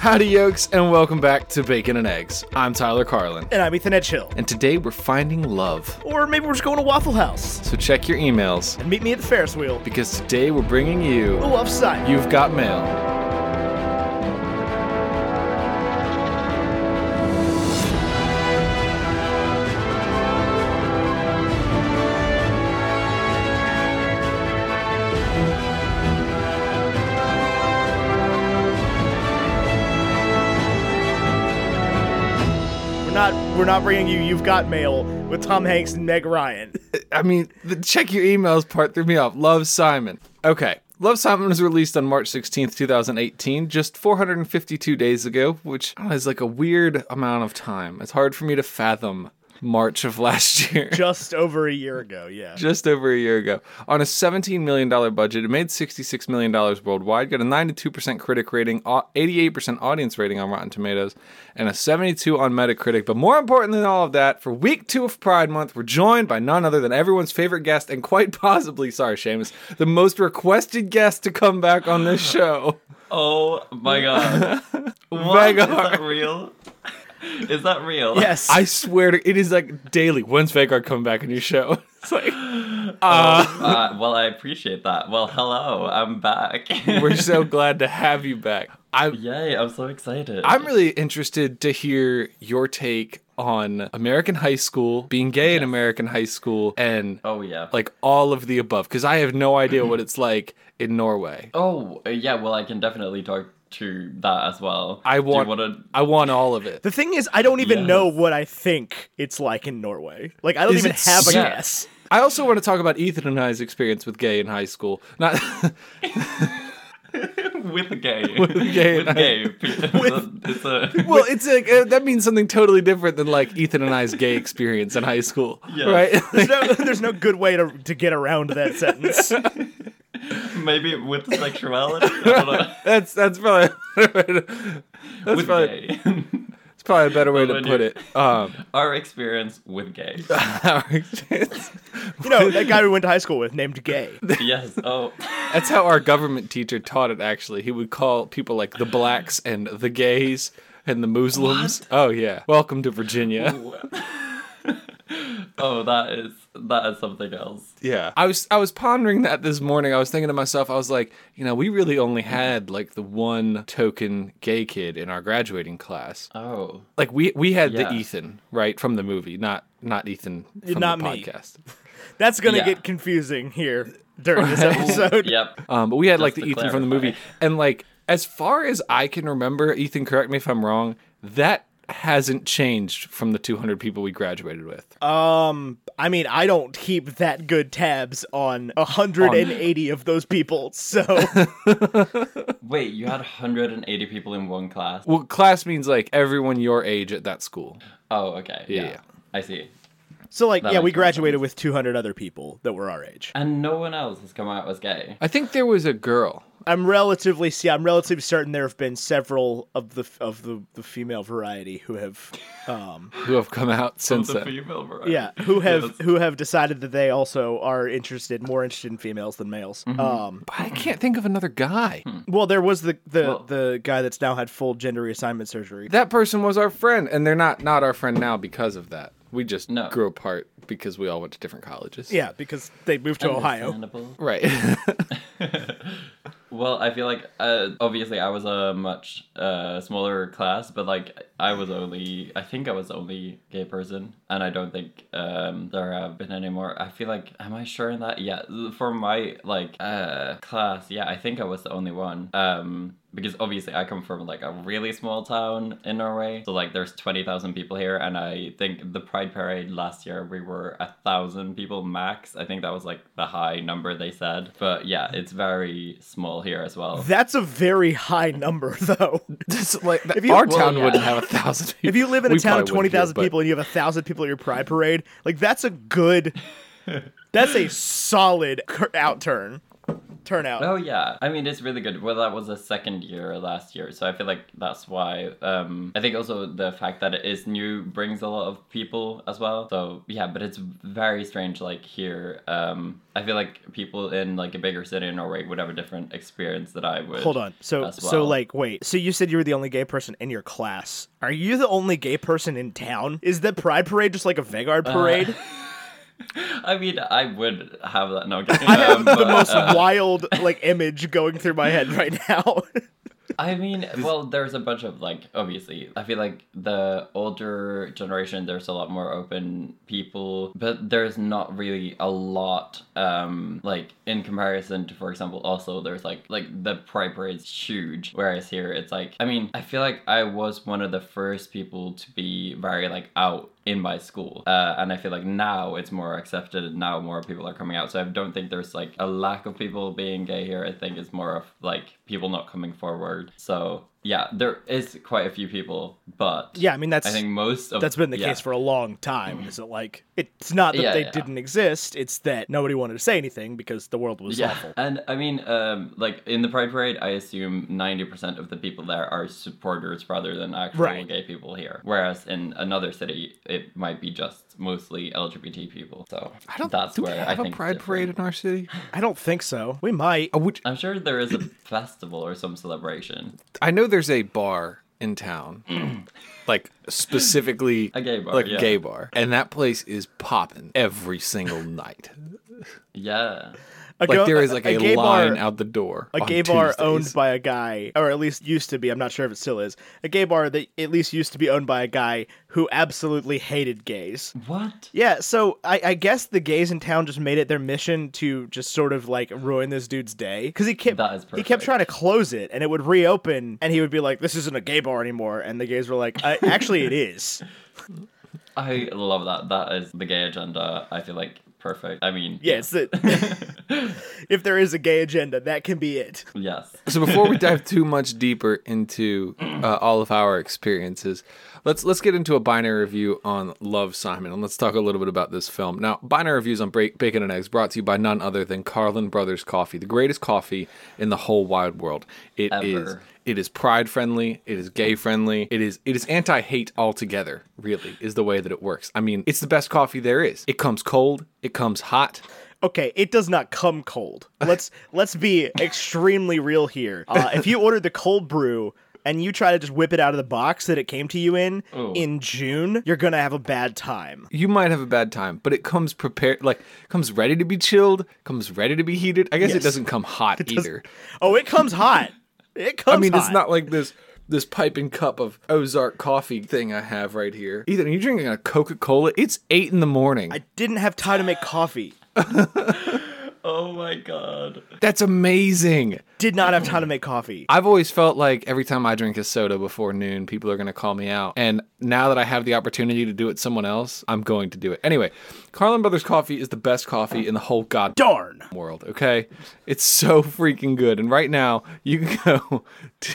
Howdy, yokes, and welcome back to Bacon and Eggs. I'm Tyler Carlin, And I'm Ethan Edgehill. and today we're finding love. Or maybe we're just going to Waffle House So check your emails and meet me at the Ferris wheel. because today we're bringing you The Love Simon. You've Got Mail. We're not bringing you You've Got Mail with Tom Hanks and Meg Ryan. I mean, the check your emails part threw me off. Love Simon. Okay. Love Simon was released on March 16th, 2018, just 452 days ago, which is like a weird amount of time. It's hard for me to fathom March of last year. Just over a year ago, yeah. just over a year ago. On a $17 million budget, it made $66 million worldwide, got a 92% critic rating, 88% audience rating on Rotten Tomatoes, and a 72 on Metacritic. But more important than all of that, for week two of Pride Month, we're joined by none other than everyone's favorite guest, and quite possibly, sorry, Seamus, the most requested guest to come back on this show. Oh my god. what? Is Vegard. that real? Is that real? Yes. I swear to it is like daily. When's Vegard come back on your show? It's like, Uh, well, I appreciate that. Well, hello. I'm back. we're so glad to have you back. I Yay, I'm so excited. I'm really interested to hear your take on American high school, being gay in American high school, and Oh, yeah. like all of the above, because I have no idea what it's like in Norway. Oh, uh, yeah, well, I can definitely talk to that as well. I want, want to. I want all of it. the thing is, I don't even Yes. know what I think it's like in Norway. Like, I don't Is even it have a guess. I also want to talk about Ethan and I's experience with gay in high school. Not With a gay. With gay With and gay. it's a. well, it's like uh, that means something totally different than like Ethan and I's gay experience in high school, Yes. right? There's no, there's no good way to, to get around that sentence. maybe with sexuality. I don't know. that's that's probably that's with probably gay. it's probably a better way to put it. Um, Our experience with gay. our experience. You know, that guy we went to high school with named Gay. yes. Oh. That's how our government teacher taught it. Actually, he would call people like the blacks and the gays and the Muslims. Oh yeah, welcome to Virginia. oh, that is that is something else. Yeah, I was I was pondering that this morning. I was thinking to myself, I was like, you know, we really only had like the one token gay kid in our graduating class. Oh. Like we we had Yeah. the Ethan right from the movie, not not Ethan from Not the me. podcast. That's going to Yeah. get confusing here during this episode. Yep. Um, but we had like the to Ethan from the movie, and like as far as I can remember, Ethan, correct me if I'm wrong. That hasn't changed from the 200 people we graduated with. Um, I mean, I don't keep that good tabs on 180 of those people, so Wait, you had 180 people in one class? Well, class means like everyone your age at that school. Oh, okay. Yeah, Yeah. yeah. I see. so like That yeah, we makes more graduated with 200 other people that were our age. And no one else has come out as gay. I think there was a girl. I'm relatively see, I'm relatively certain there have been several of the of the, the female variety who have um who have come out since the then. female variety. yeah, who have Yes. who have decided that they also are interested more interested in females than males. Um But I can't think of another guy. well, there was the the Well- the guy that's now had full gender reassignment surgery. That person was our friend, and they're not not our friend now because of that. We just No. grew apart because we all went to different colleges. Yeah, because they moved to Ohio. Right. Well, I feel like uh, obviously I was a much uh, smaller class, but like I was only I think I was the only gay person, and I don't think um, there have been any more. I feel like am I sure in that? Yeah, for my like uh, class, yeah, I think I was the only one. Um, because obviously I come from like a really small town in Norway, so like there's twenty thousand people here, and I think the Pride Parade last year we were a thousand people max. I think that was like the high number they said, but yeah, it's very small here as well. That's a very high number, though. Just like If you- our well, town yeah. wouldn't have a thousand people. If you live in a We town of probably wouldn't twenty thousand but- people and you have a thousand people at your pride parade, like that's a good, that's a solid outturn. Turnout. Oh yeah, I mean it's really good. Well, that was the second year last year, so I feel like that's why. Um, I think also the fact that it is new brings a lot of people as well. So yeah, but it's very strange. Like here, um, I feel like people in like a bigger city in Norway would have a different experience that I would. Hold on. So as so like wait. So you said you were the only gay person in your class. Are you the only gay person in town? Is the Pride Parade just like a Vegard Uh, parade? I mean, I would have that. No, kidding. I have Um, the but, most uh, wild like image going through my head right now. I mean, well, there's a bunch of like, obviously, I feel like the older generation, there's a lot more open people, but there's not really a lot, um, like in comparison to, for example, also there's like, like the Pride Parade's huge, whereas here it's like, I mean, I feel like I was one of the first people to be very like out in my school, uh, and I feel like now it's more accepted. and Now more people are coming out, so I don't think there's like a lack of people being gay here. I think it's more of like people not coming forward. So yeah, there is quite a few people, but yeah, I mean that's I think most of that's been the yeah. case for a long time. Is it like it's not that Yeah, they yeah. didn't exist, it's that nobody wanted to say anything because the world was Yeah, awful. and I mean, um, like in the Pride Parade, I assume ninety percent of the people there are supporters rather than actual Right. gay people here. Whereas in another city, it might be just mostly LGBT people. So I don't. that's do where we I have a think pride parade in our city? I don't think so. We might. Uh, I'm sure there is a festival or some celebration. I know there's a bar in town, like specifically A gay bar, like yeah. gay bar, and that place is popping every single night. Yeah. A Like go- there is like a, gay line bar, out the door. a gay bar Tuesdays. owned by a guy, or at least used to be. I'm not sure if it still is. A gay bar that at least used to be owned by a guy who absolutely hated gays. What? Yeah, so I, I guess the gays in town just made it their mission to just sort of like ruin this dude's day because he kept That is he kept trying to close it and it would reopen and he would be like, "This isn't a gay bar anymore," and the gays were like, uh, "Actually, it is." I love that. That is the gay agenda. I feel like perfect. I mean, Yeah, it's if there is a gay agenda, that can be it. yes. So before we dive too much deeper into uh, all of our experiences, let's let's get into a binary review on Love Simon and let's talk a little bit about this film. Now, binary reviews on Break, Bacon and Eggs brought to you by none other than Carlin Brothers Coffee, the greatest coffee in the whole wide world. It is Ever. it is pride friendly, it is gay friendly, it is it is anti-hate altogether, really, is the way that it works. I mean, it's the best coffee there is. It comes cold, it comes hot. Okay, it does not come cold. Let's let's be extremely real here. Uh, if you ordered the cold brew and you try to just whip it out of the box that it came to you in Ooh. in June, you're gonna have a bad time. you might have a bad time, but it comes prepared, like comes ready to be chilled, comes ready to be heated. I guess it doesn't come hot either. Oh, it comes hot. It comes. I mean, it's not like this this piping cup of Ozark coffee thing I have right here. Ethan, are you drinking a Coca Cola? It's eight in the morning. I didn't have time to make coffee. Oh my god. That's amazing. Did not have time to make coffee. I've always felt like every time I drink a soda before noon, people are going to call me out. And now that I have the opportunity to do it someone else, I'm going to do it. Anyway, Carlin Brothers coffee is the best coffee in the whole god Darn. world, okay? It's so freaking good. And right now, you can go to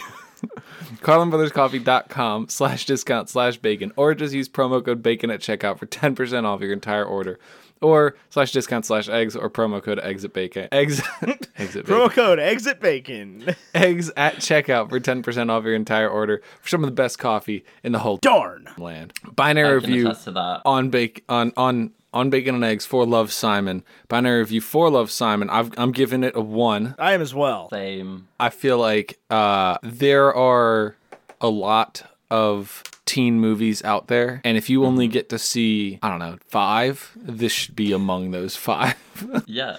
carlinbrotherscoffee.com slash discount slash bacon or just use promo code bacon at checkout for 10% off your entire order or slash discount slash eggs or promo code exit bacon eggs exit bacon Promo code exit bacon. eggs at checkout for 10% off your entire order for some of the best coffee in the whole Darn. land binary review to that. on bake on on on bacon and eggs for love simon binary review for love simon I've, i'm giving it a one I am as well. Same. I feel like uh, there are a lot of teen movies out there, and if you Mm-hmm. only get to see, I don't know, five, this should be among those five. Yeah.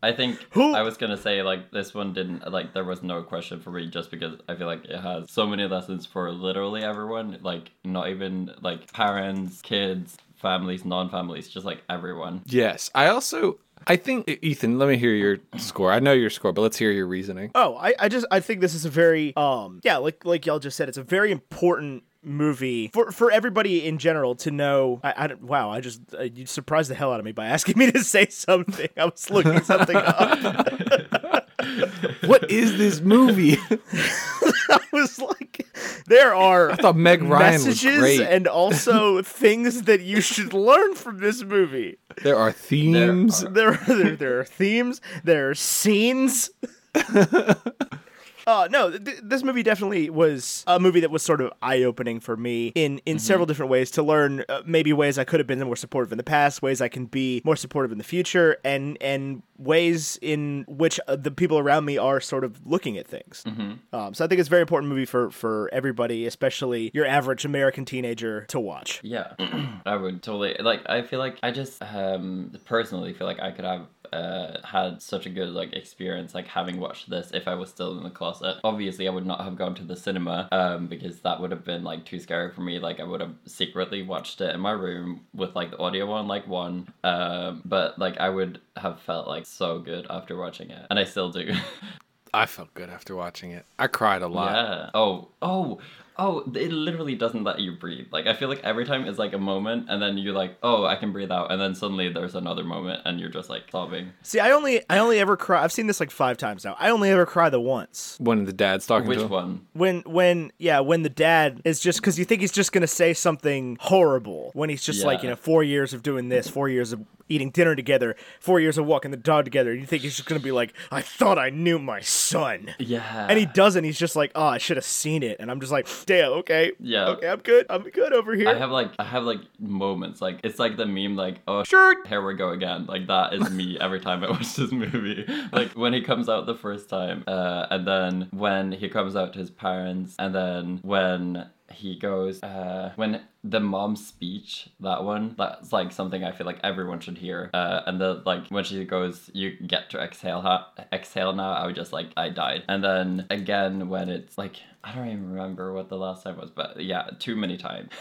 I think I was gonna say like this one didn't like there was no question for me just because I feel like it has so many lessons for literally everyone like not even like parents kids families non-families just like everyone yes, I also. I think Ethan, let me hear your score. I know your score, but let's hear your reasoning. Oh, I, I just I think this is a very um yeah like like y'all just said it's a very important movie for for everybody in general to know. I, I wow I just uh, you surprised the hell out of me by asking me to say something. I was looking something up. What is this movie? I was like, there are I thought Meg Ryan was messages great. and also things that you should learn from this movie. there are themes. are- There, there, there are themes. There are scenes. Uh, no, th- this movie definitely was a movie that was sort of eye-opening for me in in several different ways to learn uh, maybe ways I could have been more supportive in the past, ways I can be more supportive in the future, and and ways in which uh, the people around me are sort of looking at things. Um, so I think it's a very important movie for for everybody, especially your average American teenager, to watch. Yeah, I would totally like. I feel like I just um personally feel like I could have uh had such a good like experience like having watched this if I was still in the closet. Obviously, I would not have gone to the cinema um because that would have been like too scary for me. Like I would have secretly watched it in my room with like the audio on like one. Um, but like I would have felt like so good after watching it, and I still do. I felt good after watching it. I cried a lot. Yeah. Oh, oh, oh, it literally doesn't let you breathe. Like, I feel like every time it's like a moment, and then you're like, oh, I can breathe out. And then suddenly there's another moment, and you're just like sobbing. See, I only I only ever cry. I've seen this like five times now. I only ever cry the once. When the dad's talking Which to him. one? when when yeah when the dad is just because you think he's just gonna say something horrible when he's just like you know four years of doing this four years of eating dinner together four years of walking the dog together and you think he's just gonna be like i thought i knew my son Yeah. and he doesn't he's just like oh i should have seen it and i'm just like damn okay Yeah. okay i'm good i'm good over here I have like I have like moments like it's like the meme like oh sure. here we go again like that is me every time I watch this movie like when he comes out the first time uh, and then when he comes out to his parents and then when he goes uh, when the mom's speech that one that's like something I feel like everyone should hear uh, and the like when she goes you get to exhale ha- exhale now I was just like I died and then again when it's like I don't even remember what the last time was but yeah too many times.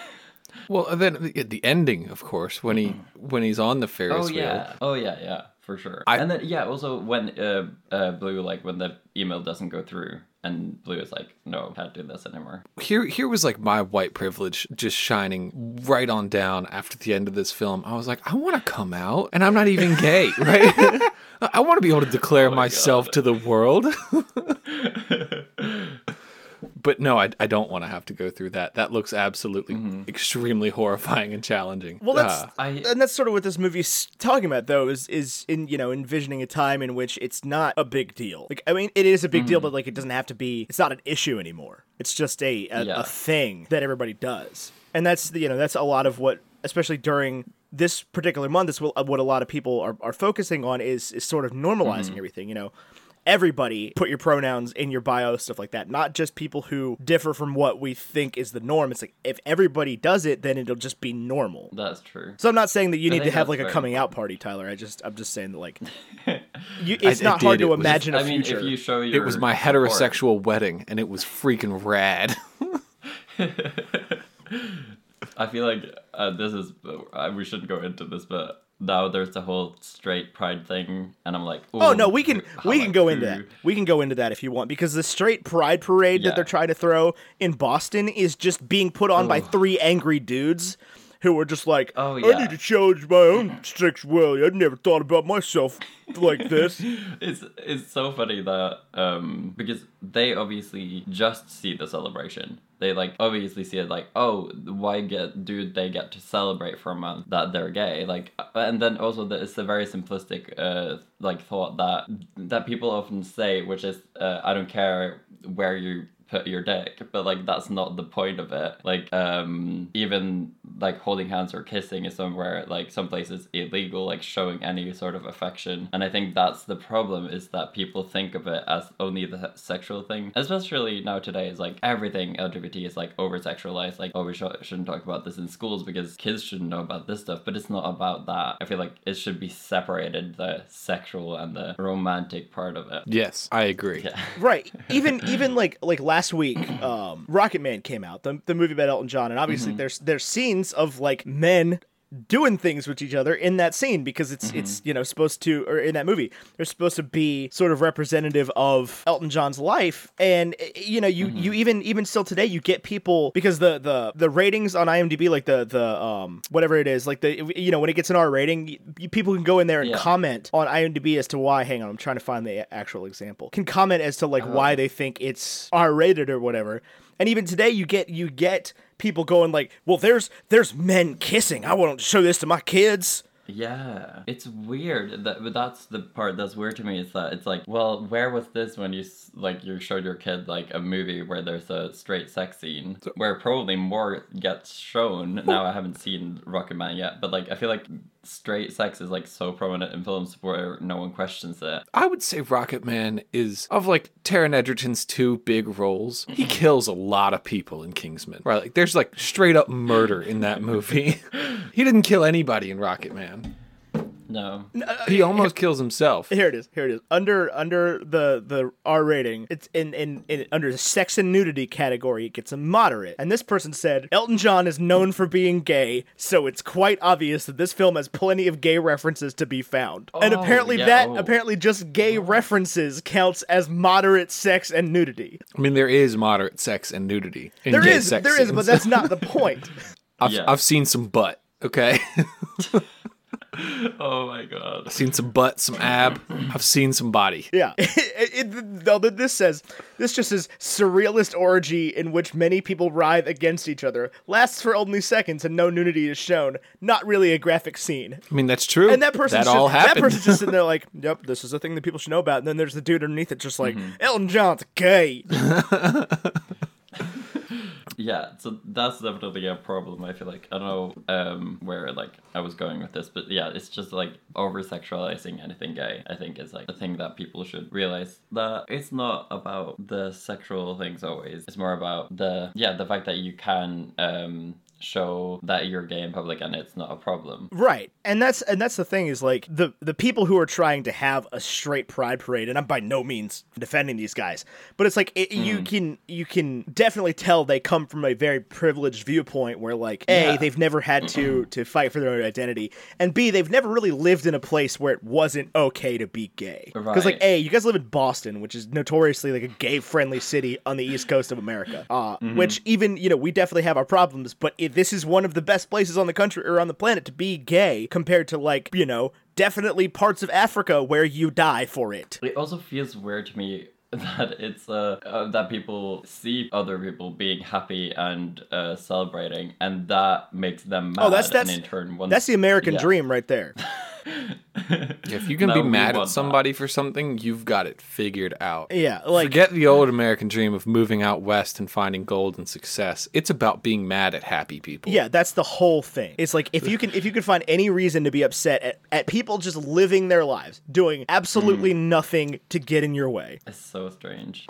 Well, then the, the ending, of course, when he when he's on the Ferris Oh wheel. yeah. Oh yeah, yeah, for sure. I- and then yeah, also when uh, uh Blue like when the email doesn't go through and Blue is like, no, I can't do this anymore. Here, here was like my white privilege just shining right on down after the end of this film. I was like, I want to come out, and I'm not even gay, right? I want to be able to declare oh myself to the world. but no, I, I don't want to have to go through that. That looks absolutely mm-hmm. extremely horrifying and challenging. well that's Ah. I and that's sort of what this movie's talking about though is is in you know envisioning a time in which it's not a big deal like i mean it is a big deal mm. but like it doesn't have to be it's not an issue anymore it's just a a, Yeah. a thing that everybody does and that's the, you know that's a lot of what especially during this particular month is what what a lot of people are, are focusing on is is sort of normalizing mm-hmm. everything you know everybody put your pronouns in your bio stuff like that not just people who differ from what we think is the norm it's like if everybody does it then it'll just be normal that's true. so I'm not saying that you need to have like a very coming out party, Tyler. I just I'm just saying that like you, it's I not did, hard it to was- imagine a I mean, future. if you show your it was my support- heterosexual wedding, and it was freaking rad. I feel like uh, this is uh, we shouldn't go into this, but now there's the whole straight pride thing, and I'm like, Oh no, we can we can I go into that. We can go into that if you want because the straight pride parade that they're trying to throw in Boston is just being put on by three angry dudes who were just like, Oh, I need to challenge my own sexuality. I'd never thought about myself like this. it's it's so funny that um because they obviously just see the celebration. They like obviously see it like oh why get do they get to celebrate for a month that they're gay like and then also it's a very simplistic uh like thought that that people often say which is uh, I don't care where you put your dick but like that's not the point of it. Like um even like holding hands or kissing is somewhere like some places illegal like showing any sort of affection. And i think that's the problem is that people think of it as only the sexual thing. Especially now today is like everything lgbt is like over sexualized like oh we sh- shouldn't talk about this in schools because kids shouldn't know about this stuff. But it's not about that. I feel like it should be separated the sexual and the romantic part of it. Yes, I agree. yeah. Right. Even even like like last week um Rocketman came out the, the movie about elton john and obviously there's there's scenes of like men doing things with each other in that scene because it's Mm-hmm. it's you know supposed to or in that movie they're supposed to be sort of representative of Elton John's life and eh, you know you Mm-hmm. you even even still today you get people because the the the ratings on IMDb like the the um whatever it is like the you know when it gets an R rating y- y- people can go in there and Yeah. comment on IMDb as to why hang on I'm trying to find the actual example can comment as to like Uh-huh. why they think it's R rated or whatever and even today you get you get people going like well there's there's men kissing I won't show this to my kids Yeah, it's weird. That but that's the part that's weird to me. Is that it's like, well, where was this when you like you showed your kid like a movie where there's a straight sex scene, where probably more gets shown. Now I haven't seen Rocketman yet, but like I feel like straight sex is like so prominent in films where no one questions it. I would say Rocketman is of like Taron Egerton's two big roles. He mm-hmm. kills a lot of people in Kingsman. Right, like there's like straight up murder in that movie. he didn't kill anybody in Rocketman. No, uh, He almost kills himself. Here it is. Here it is. Under under the the R rating, it's in, in in under the sex and nudity category. It gets a moderate. And this person said Elton John is known for being gay, so it's quite obvious that this film has plenty of gay references to be found. Oh, and Oh, apparently yeah, that oh. apparently just gay references counts as moderate sex and nudity. I mean, there is moderate sex and nudity. In There gay is sex there is, scenes. but that's not the point. I've, Yeah. I've seen some butt. Okay, oh my god. I've seen some butt, some ab. I've seen some body. Yeah. It, it, though that this says this just says surrealist orgy in which many people writhe against each other lasts for only seconds and no nudity is shown. Not really a graphic scene. I mean, that's true. And that person's that just, all that happened. person's just sitting there like, "Yep, this is a thing that people should know about." And then there's the dude underneath it, just like Mm-hmm. Elton John's gay. Yeah, so that's definitely a problem. I feel like I don't know um, where like I was going with this, but yeah, it's just like over sexualizing anything gay. I think is like a thing that people should realize that it's not about the sexual things always. It's more about the yeah the fact that you can um, show that you're gay in public and it's not a problem. Right. And that's and that's the thing is like the the people who are trying to have a straight pride parade and I'm by no means defending these guys, but it's like it, you can you can definitely tell they come from a very privileged viewpoint where like A Yeah. they've never had to to fight for their own identity and B they've never really lived in a place where it wasn't okay to be gay. Cuz like Right. A you guys live in Boston, which is notoriously like a gay friendly city on the east coast of America. Uh which even, you know, we definitely have our problems, but it, this is one of the best places on the country or on the planet to be gay compared to like, you know, definitely parts of Africa where you die for it. It also feels weird to me that it's uh, uh that people see other people being happy and uh celebrating and that makes them mad Oh, that's that's in turn wants- that's the American yeah. dream right there. if you can No, be mad want at that. somebody for something, you've got it figured out. Yeah, like Forget the old American dream of moving out west and finding gold and success. It's about being mad at happy people. Yeah, that's the whole thing. It's like if you can if you can find any reason to be upset at, at people just living their lives, doing absolutely Hmm. nothing to get in your way. It's so strange.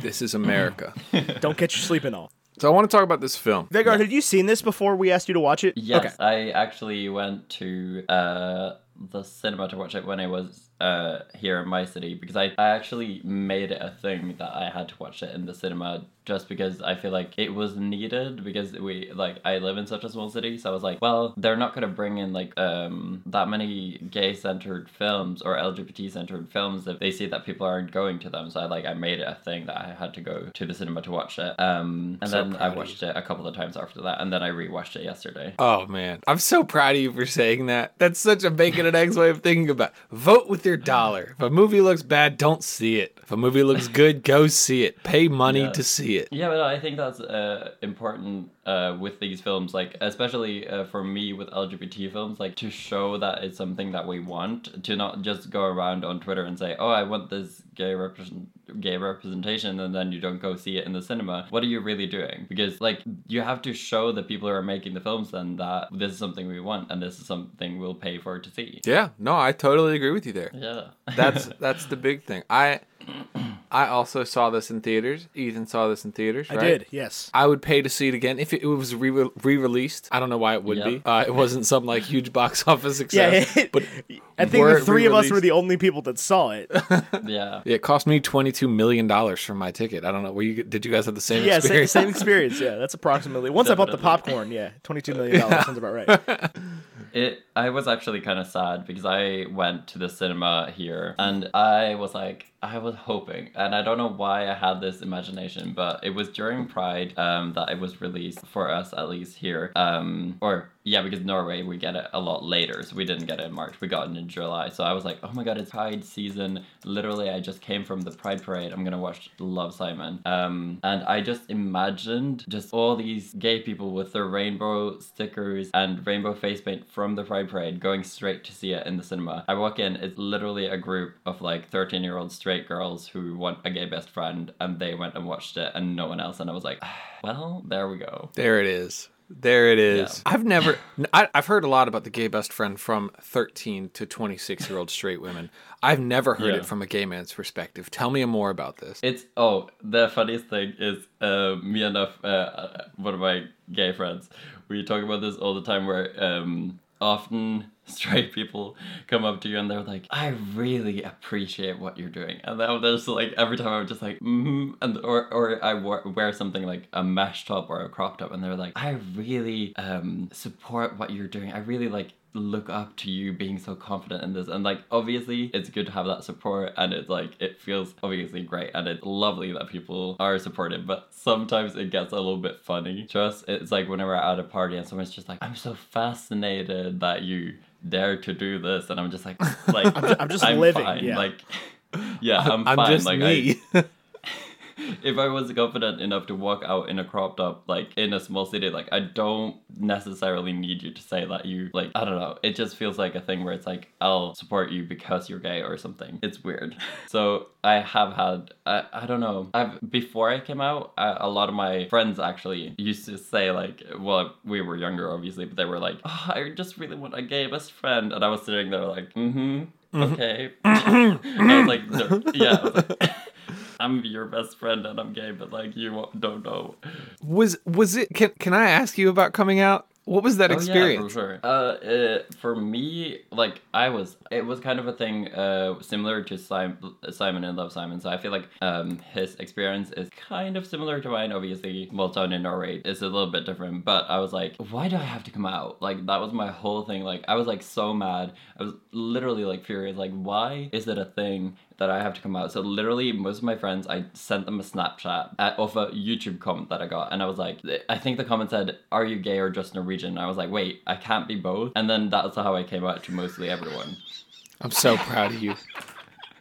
This is America. Don't get your sleeping on. So I want to talk about this film. Vegard, had you seen this before we asked you to watch it? Yes, Okay. I actually went to uh, the cinema to watch it when I was uh, here in my city because I, I actually made it a thing that I had to watch it in the cinema just because I feel like it was needed because we like I live in such a small city so I was like well they're not gonna bring in like um that many gay centered films or LGBT centered films if they see that people aren't going to them so I like I made it a thing that I had to go to the cinema to watch it um and So then I watched it a couple of times after that and then I rewatched it yesterday Oh man, I'm so proud of you for saying that. That's such a bacon and eggs way of thinking about. Vote with your dollar. If a movie looks bad, don't see it. If a movie looks good, go see it. Pay money Yeah. to see it. Yeah, but I think that's uh, important uh, with these films, like especially uh, for me with LGBT films, like to show that it's something that we want, to not just go around on Twitter and say, "Oh, I want this gay represent gay representation," and then you don't go see it in the cinema. What are you really doing? Because like you have to show the people who are making the films then that this is something we want and this is something we'll pay for to see. Yeah, no, I totally agree with you there. Yeah, That's that's the big thing. I I also saw this in theaters. Ethan saw this in theaters. I right? did. Yes. I would pay to see it again if it, it was re released. I don't know why it would Yep. be. Uh, it wasn't some like huge box office success. Yeah. success. but I think the three of us were the only people that saw it. Yeah. it cost me twenty two million dollars for my ticket. I don't know. Were you? Did you guys have the same yeah, same, experience? same experience. Yeah, that's approximately. Once I bought the popcorn, yeah, twenty-two million dollars sounds about right. It I was actually kind of sad because I went to the cinema here and I was like I was hoping and I don't know why I had this imagination but it was during Pride um that it was released for us at least here um or yeah because Norway we get it a lot later so we didn't get it in March we got it in July so I was like oh my god it's Pride season literally I just came from the Pride parade I'm gonna watch Love Simon um and I just imagined just all these gay people with their rainbow stickers and rainbow face paint from the Pride Parade going straight to see it in the cinema. I walk in, it's literally a group of like 13 year old straight girls who want a gay best friend, and they went and watched it, and no one else. And I was like, well, there we go. There it is. There it is. Yeah. I've never, I, I've heard a lot about the gay best friend from 13 to 26 year old straight women. I've never heard Yeah. it from a gay man's perspective. Tell me more about this. It's oh, the funniest thing is uh, me and a, uh, one of my gay friends. We talk about this all the time. Where um, often straight people come up to you and they're like, "I really appreciate what you're doing," and then there's like every time I'm just like, mm-hmm, and or or I wear, wear something like a mesh top or a crop top, and they're like, "I really um support what you're doing. I really like." look up to you being so confident in this and like obviously it's good to have that support and it's like it feels obviously great and it's lovely that people are supportive but sometimes it gets a little bit funny just it's like whenever I'm at a party and someone's just like i'm so fascinated that you dare to do this and i'm just like like I'm just living, fine. yeah. like yeah i'm, I'm fine just like I, me. if I was confident enough to walk out in a crop top, like in a small city, like I don't necessarily need you to say that you like. I don't know. It just feels like a thing where it's like I'll support you because you're gay or something. It's weird. So I have had. I, I don't know. I've before I came out, a, a lot of my friends actually used to say like, well, we were younger obviously, but they were like, oh, I just really want a gay best friend, and I was sitting there like, mm-hmm. Okay. I was like, no, yeah. I was like, I'm your best friend and I'm gay, but like you don't know. was was it? Can can I ask you about coming out? What was that Oh, yeah, experience? for sure. Uh, uh, for me, like I was, it was kind of a thing uh, similar to Simon, Simon and Love Simon. So I feel like um, his experience is kind of similar to mine. Obviously, well done in Norway is a little bit different. But I was like, why do I have to come out? Like that was my whole thing. Like I was like so mad. I was literally like furious. Like why is it a thing? That I have to come out. So literally, most of my friends, I sent them a Snapchat at, of a YouTube comment that I got, and I was like, I think the comment said, "Are you gay or just Norwegian?" And I was like, wait, I can't be both. And then that's how I came out to mostly everyone. I'm so proud of you.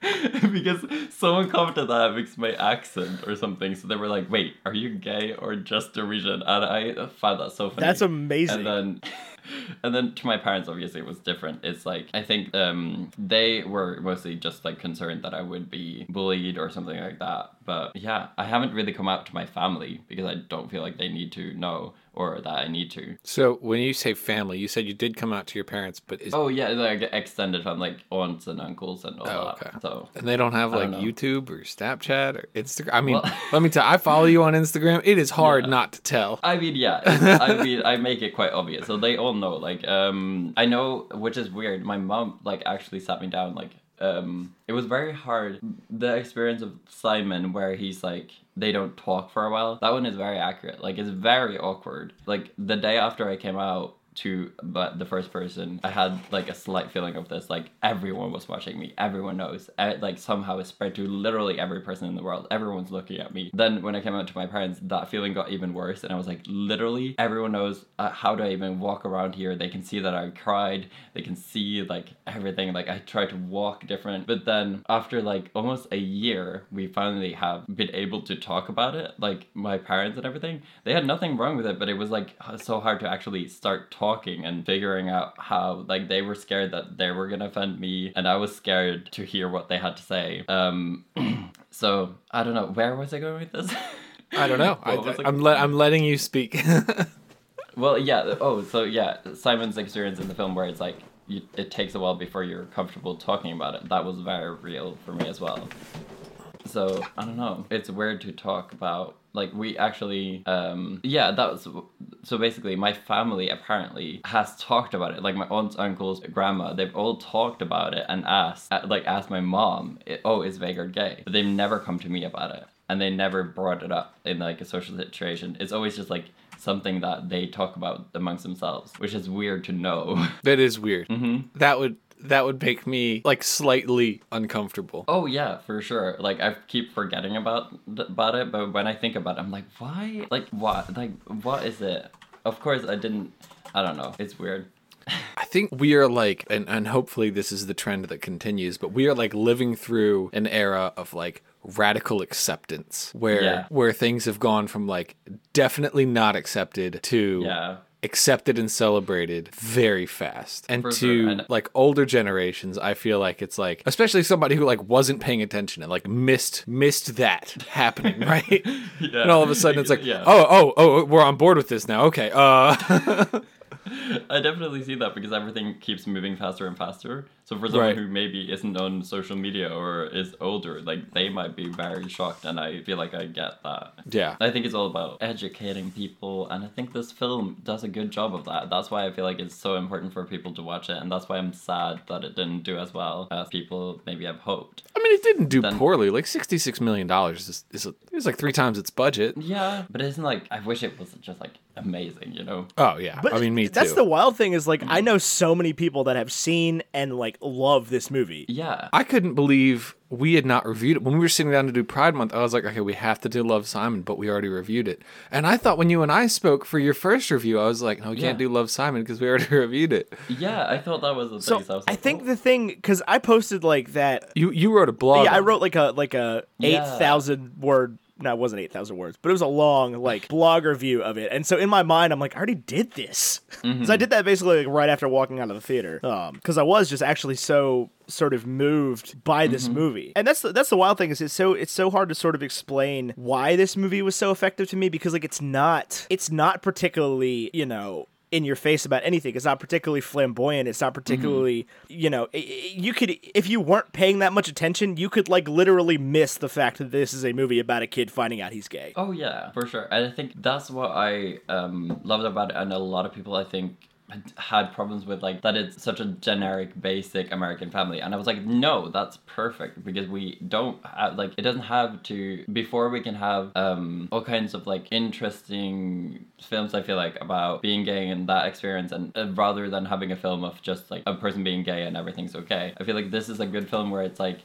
because someone commented that it makes my accent or something. So they were like, wait, are you gay or just Norwegian? And I found that so funny. That's amazing. And then, and then to my parents, obviously, it was different. It's like I think um, they were mostly just like concerned that I would be bullied or something like that. But yeah, I haven't really come out to my family because I don't feel like they need to know or that I need to. So when you say family, you said you did come out to your parents, but is Oh yeah, like extended from like aunts and uncles and all Oh, that. okay. So and they don't have like don't. YouTube or Snapchat or Instagram. I mean, Well- let me tell. I follow you on Instagram. It is hard Yeah. not to tell. I mean, yeah. I mean, I make it quite obvious, so they all know. Like, um, I know, which is weird. My mom like actually sat me down. Like, um, it was very hard. The experience of Simon, where he's like, they don't talk for a while. That one is very accurate. Like, it's very awkward. Like the day after I came out to but the first person i had like a slight feeling of this like everyone was watching me. Everyone knows. Eh, like somehow it spread to literally every person in the world. Everyone's looking at me. Then when i came out to my parents that feeling got even worse and i was like literally everyone knows uh, how do i even walk around here? They can see that i cried. They can see like everything. Like i tried to walk different. But then after like almost a year we finally have been able to talk about it like my parents and everything. They had nothing wrong with it but it was like so hard to actually start talking and figuring out how like they were scared that they were gonna offend me and i was scared to hear what they had to say um so i don't know where was i going with this I don't know. I, What was it? I'm le- I'm letting you speak. Well, yeah. Oh, so yeah, Simon's experience in the film where it's like you, it takes a while before you're comfortable talking about it. That was very real for me as well. so I don't know. It's weird to talk about. Like we actually, um, yeah, that was so. Basically, my family apparently has talked about it. Like my aunts, uncles, grandma, they've all talked about it and asked, uh, like, asked my mom, "Oh, is Vegard gay?" But they've never come to me about it, and they never brought it up in like a social situation. It's always just like something that they talk about amongst themselves, which is weird to know. That is weird. That would that would make me like slightly uncomfortable. Oh yeah, for sure. Like I keep forgetting about about it, but when I think about it, I'm like, why? Like what? Like what is it? Of course, I didn't. I don't know. It's weird. I think we are like, and, and hopefully this is the trend that continues, but we are like living through an era of like radical acceptance where Yeah. where things have gone from like definitely not accepted to Yeah. Accepted and celebrated very fast. And For to sure, and- like older generations, I feel like it's like especially somebody who like wasn't paying attention and like missed missed that happening, right? Yeah. And all of a sudden it's like, Yeah. oh, oh, oh, we're on board with this now. Okay. Uh I definitely see that because everything keeps moving faster and faster. So for someone Right. who maybe isn't on social media or is older, like they might be very shocked, and I feel like I get that. Yeah. I think it's all about educating people, and I think this film does a good job of that. That's why I feel like it's so important for people to watch it, and that's why I'm sad that it didn't do as well as people maybe have hoped. I mean, it didn't do Then- poorly. Like sixty-six million dollars is is a, is like three times its budget. Yeah, but isn't like I wish it was just like amazing, you know? Oh yeah, But I mean, me too. that's too. the wild thing is like I mm. know so many people that have seen and like love this movie. Yeah. I couldn't believe we had not reviewed it when we were sitting down to do Pride Month. I was like, okay, we have to do Love Simon, but we already reviewed it. And I thought when you and I spoke for your first review, I was like, no, we can't do Love Simon because we already reviewed it. Yeah, I thought that was the So thing. So I, was I think oh. the thing because I posted like that. You you wrote a blog. Yeah, I on it. wrote like a like a eight Yeah. thousand word. No, it wasn't eight thousand words, but it was a long like blog review of it. And so in my mind, I'm like, I already did this because I did that basically like right after walking out of the theater. Um, because I was just actually so sort of moved by this movie. And that's the, that's the wild thing is it's so it's so hard to sort of explain why this movie was so effective to me because like it's not it's not particularly you know in your face about anything. It's not particularly flamboyant. It's not particularly, you know, you could if you weren't paying that much attention, you could like literally miss the fact that this is a movie about a kid finding out he's gay. Oh yeah, for sure. And I think that's what I um, loved about it, and a lot of people I think had- problems with like that it's such a generic basic american family. And i was like no that's perfect because we don't have like it doesn't have to before we can have um all kinds of like interesting films i feel like about being gay and that experience and uh, rather than having a film of just like a person being gay and everything's okay. I feel like this is a good film where it's like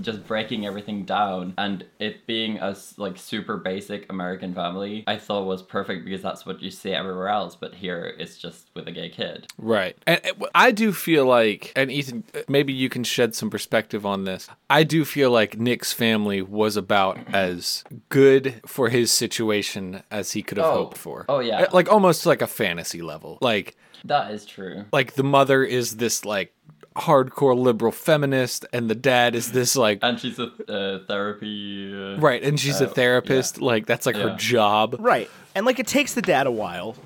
just breaking everything down and it being a like super basic American family, I thought was perfect because that's what you see everywhere else. But here it's just with a gay kid. Right. And I do feel like, and Ethan, maybe you can shed some perspective on this. I do feel like Nick's family was about as good for his situation as he could have Oh. hoped for. Oh, yeah. Uh, Like almost like a fantasy level. Like, That is true. like the mother is this like hardcore liberal feminist and the dad is this like And she's a uh, therapy. Uh, right and she's a Uh, therapist like that's like her job Right. And like it takes the dad a while,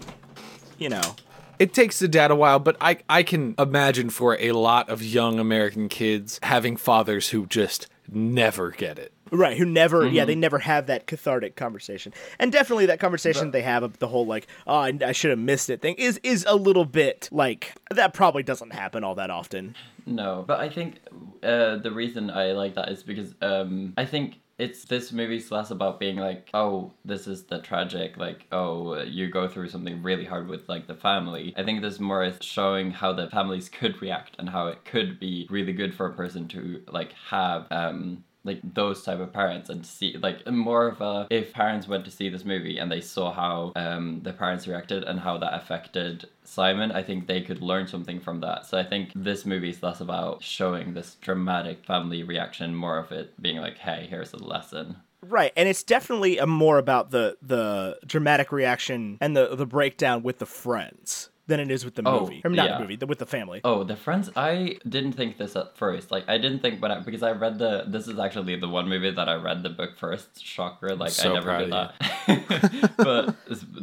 you know. It takes the dad a while, but I I can imagine for a lot of young American kids having fathers who just never get it. Right, who never, yeah, they never have that cathartic conversation, and definitely that conversation they have of the whole like, oh, I, I should have missed it thing is is a little bit like that. Probably doesn't happen all that often. No, but I think uh, the reason I like that is because um, I think it's this movie's less about being like, oh, this is the tragic, like, oh, you go through something really hard with like the family. I think this more is showing how the families could react and how it could be really good for a person to like have um like those type of parents and to see like more of a if parents went to see this movie and they saw how um the parents reacted and how that affected Simon, I think they could learn something from that. So I think this movie is less about showing this dramatic family reaction, more of it being like, hey, here's a lesson. Right, and it's definitely a more about the the dramatic reaction and the the breakdown with the friends than it is with the Oh, movie. Or not yeah. the movie, the, with the family. Oh, the Friends. I didn't think this at first. Like, I didn't think when I, because I read the. This is actually the one movie that I read the book first. Shocker! Like, So I never did that. but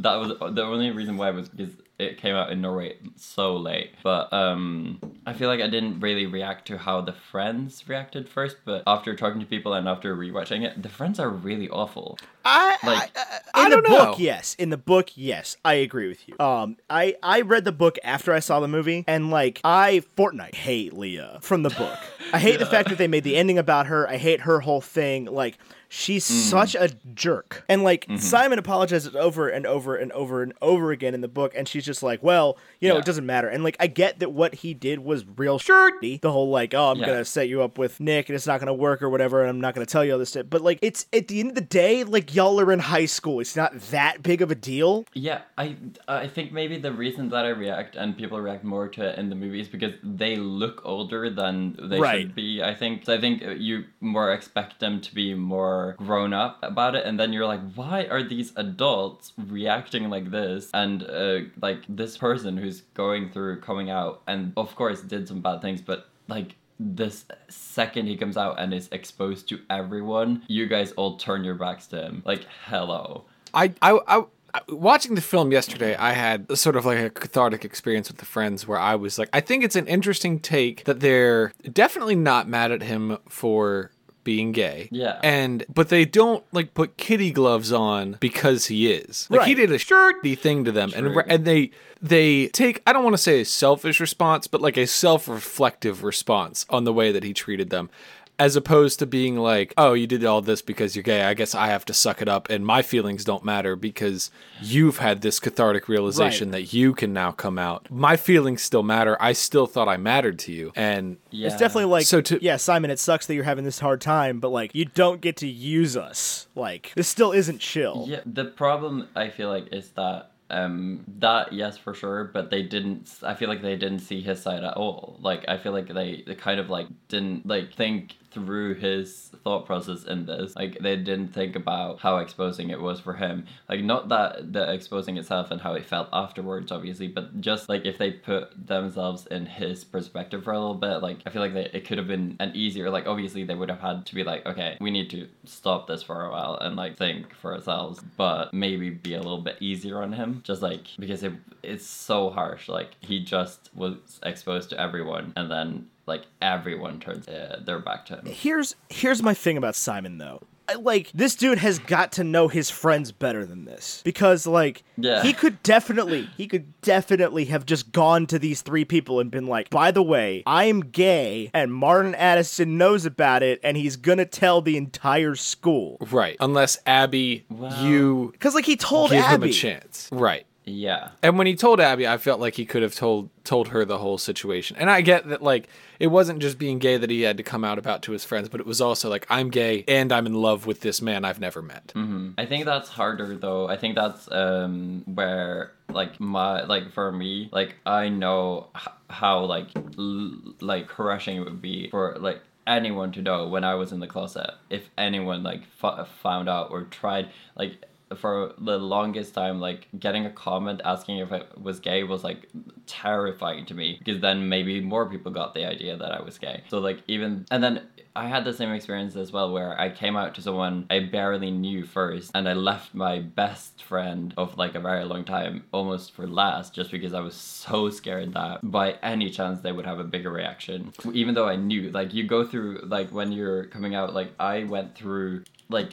that was the only reason why was because it came out in Norway so late. But um, I feel like I didn't really react to how the Friends reacted first. But after talking to people and after rewatching it, the Friends are really awful. I, Like- I, I in don't the know. book, yes. In the book, yes. I agree with you. Um, I I read the book after I saw the movie, and like I Fortnite hate Leah from the book. I hate the fact that they made the ending about her. I hate her whole thing. Like she's mm-hmm. such a jerk, and like mm-hmm. Simon apologizes over and over and over and over again in the book, and she's just like, well, you know, Yeah. it doesn't matter. And like I get that what he did was real shirty. The whole like, oh, I'm Yeah. gonna set you up with Nick, and it's not gonna work or whatever, and I'm not gonna tell you all this stuff. But like, it's at the end of the day, like y'all are in high school. It's not that big of a deal. Yeah, I I think maybe the reason that I react and people react more to it in the movie is because they look older than they Right. should be. I think so. I think you more expect them to be more grown up about it, and then you're like, why are these adults reacting like this? And uh, like this person who's going through coming out, and of course did some bad things, but like this second he comes out and is exposed to everyone, you guys all turn your backs to him. Like, hello. I, I, I, watching the film yesterday, I had sort of like a cathartic experience with the friends where I was like, I think it's an interesting take that they're definitely not mad at him for being gay. Yeah. And but they don't like put kitty gloves on because he is. Like he did a shirty thing to them and and they they take I don't want to say a selfish response, but like a self-reflective response on the way that he treated them. As opposed to being like, oh, you did all this because you're gay. I guess I have to suck it up, and my feelings don't matter because you've had this cathartic realization that you can now come out. My feelings still matter. I still thought I mattered to you, and Yeah. It's definitely like, So to- yeah, Simon, it sucks that you're having this hard time, but like, you don't get to use us. Like, this still isn't chill. Yeah, the problem I feel like is that um that yes for sure, but they didn't. I feel like they didn't see his side at all. Like I feel like they, they kind of like didn't like think through his thought process in this. Like they didn't think about how exposing it was for him. Like not that the exposing itself and how it felt afterwards, obviously, but just like if they put themselves in his perspective for a little bit, like I feel like they, it could have been an easier. Like obviously they would have had to be like, okay, we need to stop this for a while and like think for ourselves, but maybe be a little bit easier on him, just like because it it's so harsh. Like he just was exposed to everyone, and then like everyone turns uh, their back to him. Here's here's my thing about Simon though. I, like this dude has got to know his friends better than this because like Yeah. he could definitely he could definitely have just gone to these three people and been like by the way i'm gay and martin addison knows about it and he's gonna tell the entire school right, unless Abby, Well- you because like he told give abby him a chance, right? Yeah. And when he told Abby, I felt like he could have told told her the whole situation. And I get that like it wasn't just being gay that he had to come out about to his friends, but it was also like I'm gay and I'm in love with this man I've never met. I think that's harder though. I think that's um where like my like for me like I know h- how like l- like crushing it would be for like anyone to know when I was in the closet if anyone like f- found out or tried like for the longest time like getting a comment asking if I was gay was like terrifying to me because then maybe more people got the idea that I was gay. So like even and then I had the same experience as well where I came out to someone I barely knew first and I left my best friend of like a very long time almost for last just because I was so scared that by any chance they would have a bigger reaction. Even though I knew like you go through like when you're coming out like I went through like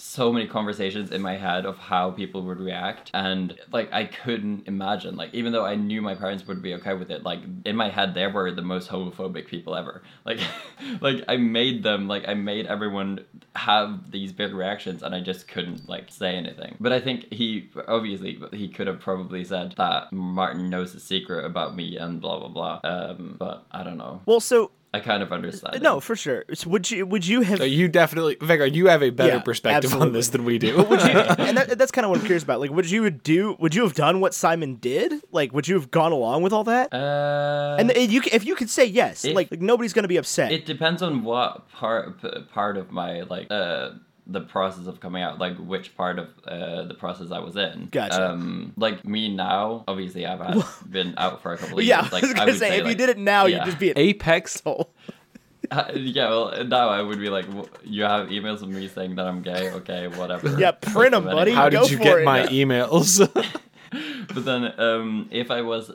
so many conversations in my head of how people would react. And like I couldn't imagine like even though I knew my parents would be okay with it like in my head they were the most homophobic people ever. Like like I made them like I made everyone have these big reactions and I just couldn't like say anything. But I think he obviously he could have probably said that Martin knows the secret about me and blah blah blah. Um but I don't know. Well so I kind of understand no it. for sure So would you would you have So you definitely Vegard, you have a better Yeah, perspective on this than we do. would you, and that, that's kind of what I'm curious about. Like, would you do? Would you have done what Simon did? Like, would you have gone along with all that? uh, and if you if you could say yes, if- like, like nobody's gonna be upset. It depends on what part part of my like uh the process of coming out, like which part of uh, the process I was in. Gotcha. Um, like me now, obviously I've had, been out for a couple of yeah, years. Like I was gonna would say, say, if you did it now, yeah. you'd just be an Apex. asshole. Uh, yeah, well, now I would be like, "W- you have emails of me saying that I'm gay. Okay, whatever. Yeah, print them, buddy. matter? How Go did you get it. my emails? But then, um, if I was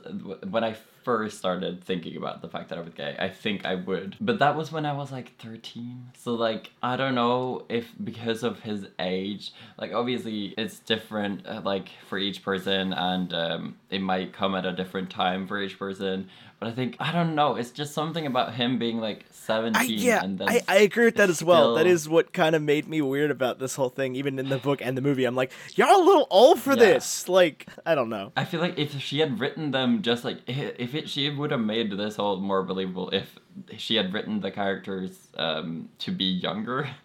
when I first started thinking about the fact that I was gay, I think I would. But that was when I was like thirteen. So like, I don't know if because of his age, like obviously it's different, uh, like for each person, and um, it might come at a different time for each person. But I think I don't know. It's just something about him being like I, seventeen, yeah, and then I, I agree with that as well. That still- is what kind of made me weird about this whole thing, even in the book and the movie. I'm like, y'all a little old for Yeah. this. Like, I don't know. I feel like if she had written them just like if it she would have made this all more believable if she had written the characters um to be younger.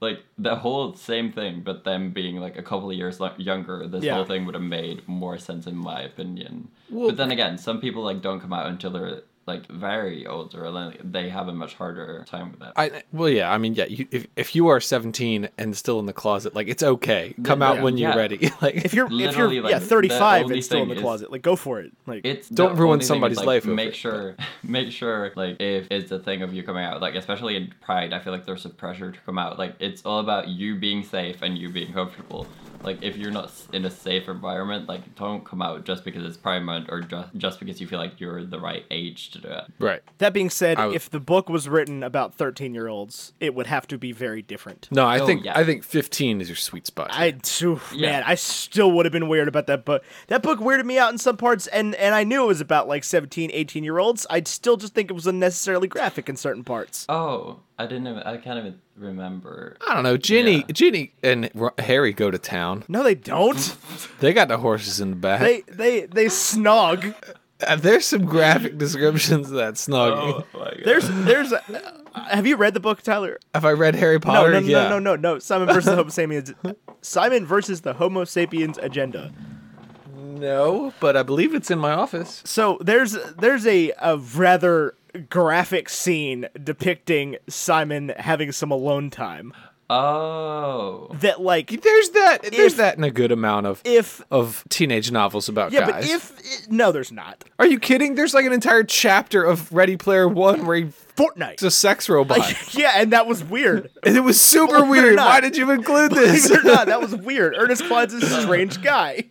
like the whole same thing, but them being like a couple of years younger, this Yeah. whole thing would have made more sense in my opinion. Well- but then again, some people like don't come out until they're like very older they have a much harder time with that. I well, yeah. I mean, yeah. You, if if you are 17 and still in the closet, like it's okay. Come out yeah, when you're yeah. ready. like If you're if you're like, yeah 35 only and still in the is- closet, like go for it. Like It's Don't ruin somebody's is, like, life over Make it, sure, make sure, like if it's a thing of you coming out, like especially in Pride, I feel like there's a pressure to come out. Like it's all about you being safe and you being comfortable. Like if you're not in a safe environment, like don't come out just because it's Pride Month or just just because you feel like you're the right age to do it. right. that being said, I would- if the book was written about 13 year olds, it would have to be very different. No, I Oh, think yeah. I think 15 is your sweet spot. I too Yeah. man, I still would have been weird about that book. That book weirded me out in some parts, and and I knew it was about like 17, 18 year olds. I'd still just think it was unnecessarily graphic in certain parts. Oh, I didn't. Even, I can't even remember. I don't know. Ginny, Yeah. Ginny, and R- Harry go to town. No, they don't. They got the horses in the back. they they they snog. Uh, There's some graphic descriptions of that snogging. my God. There's there's. A, have you read the book, Tyler? Have I read Harry No, Potter? no, no, yeah. no, no, no, no. Simon versus the Homo sapiens. Simon versus the Homo sapiens agenda. No, but I believe it's in my office. So there's there's a, a rather graphic scene depicting Simon having some alone time. Oh. That like There's that. There's If- that in a good amount of if of teenage novels about yeah, guys. but if no, there's not Are you kidding? There's like an entire chapter of Ready Player One where he's Fortnite. a sex robot, yeah, and that was weird. and it was super Believe weird. Why did you include Believe this? it or not, that was weird. Ernest Cline's is a strange guy.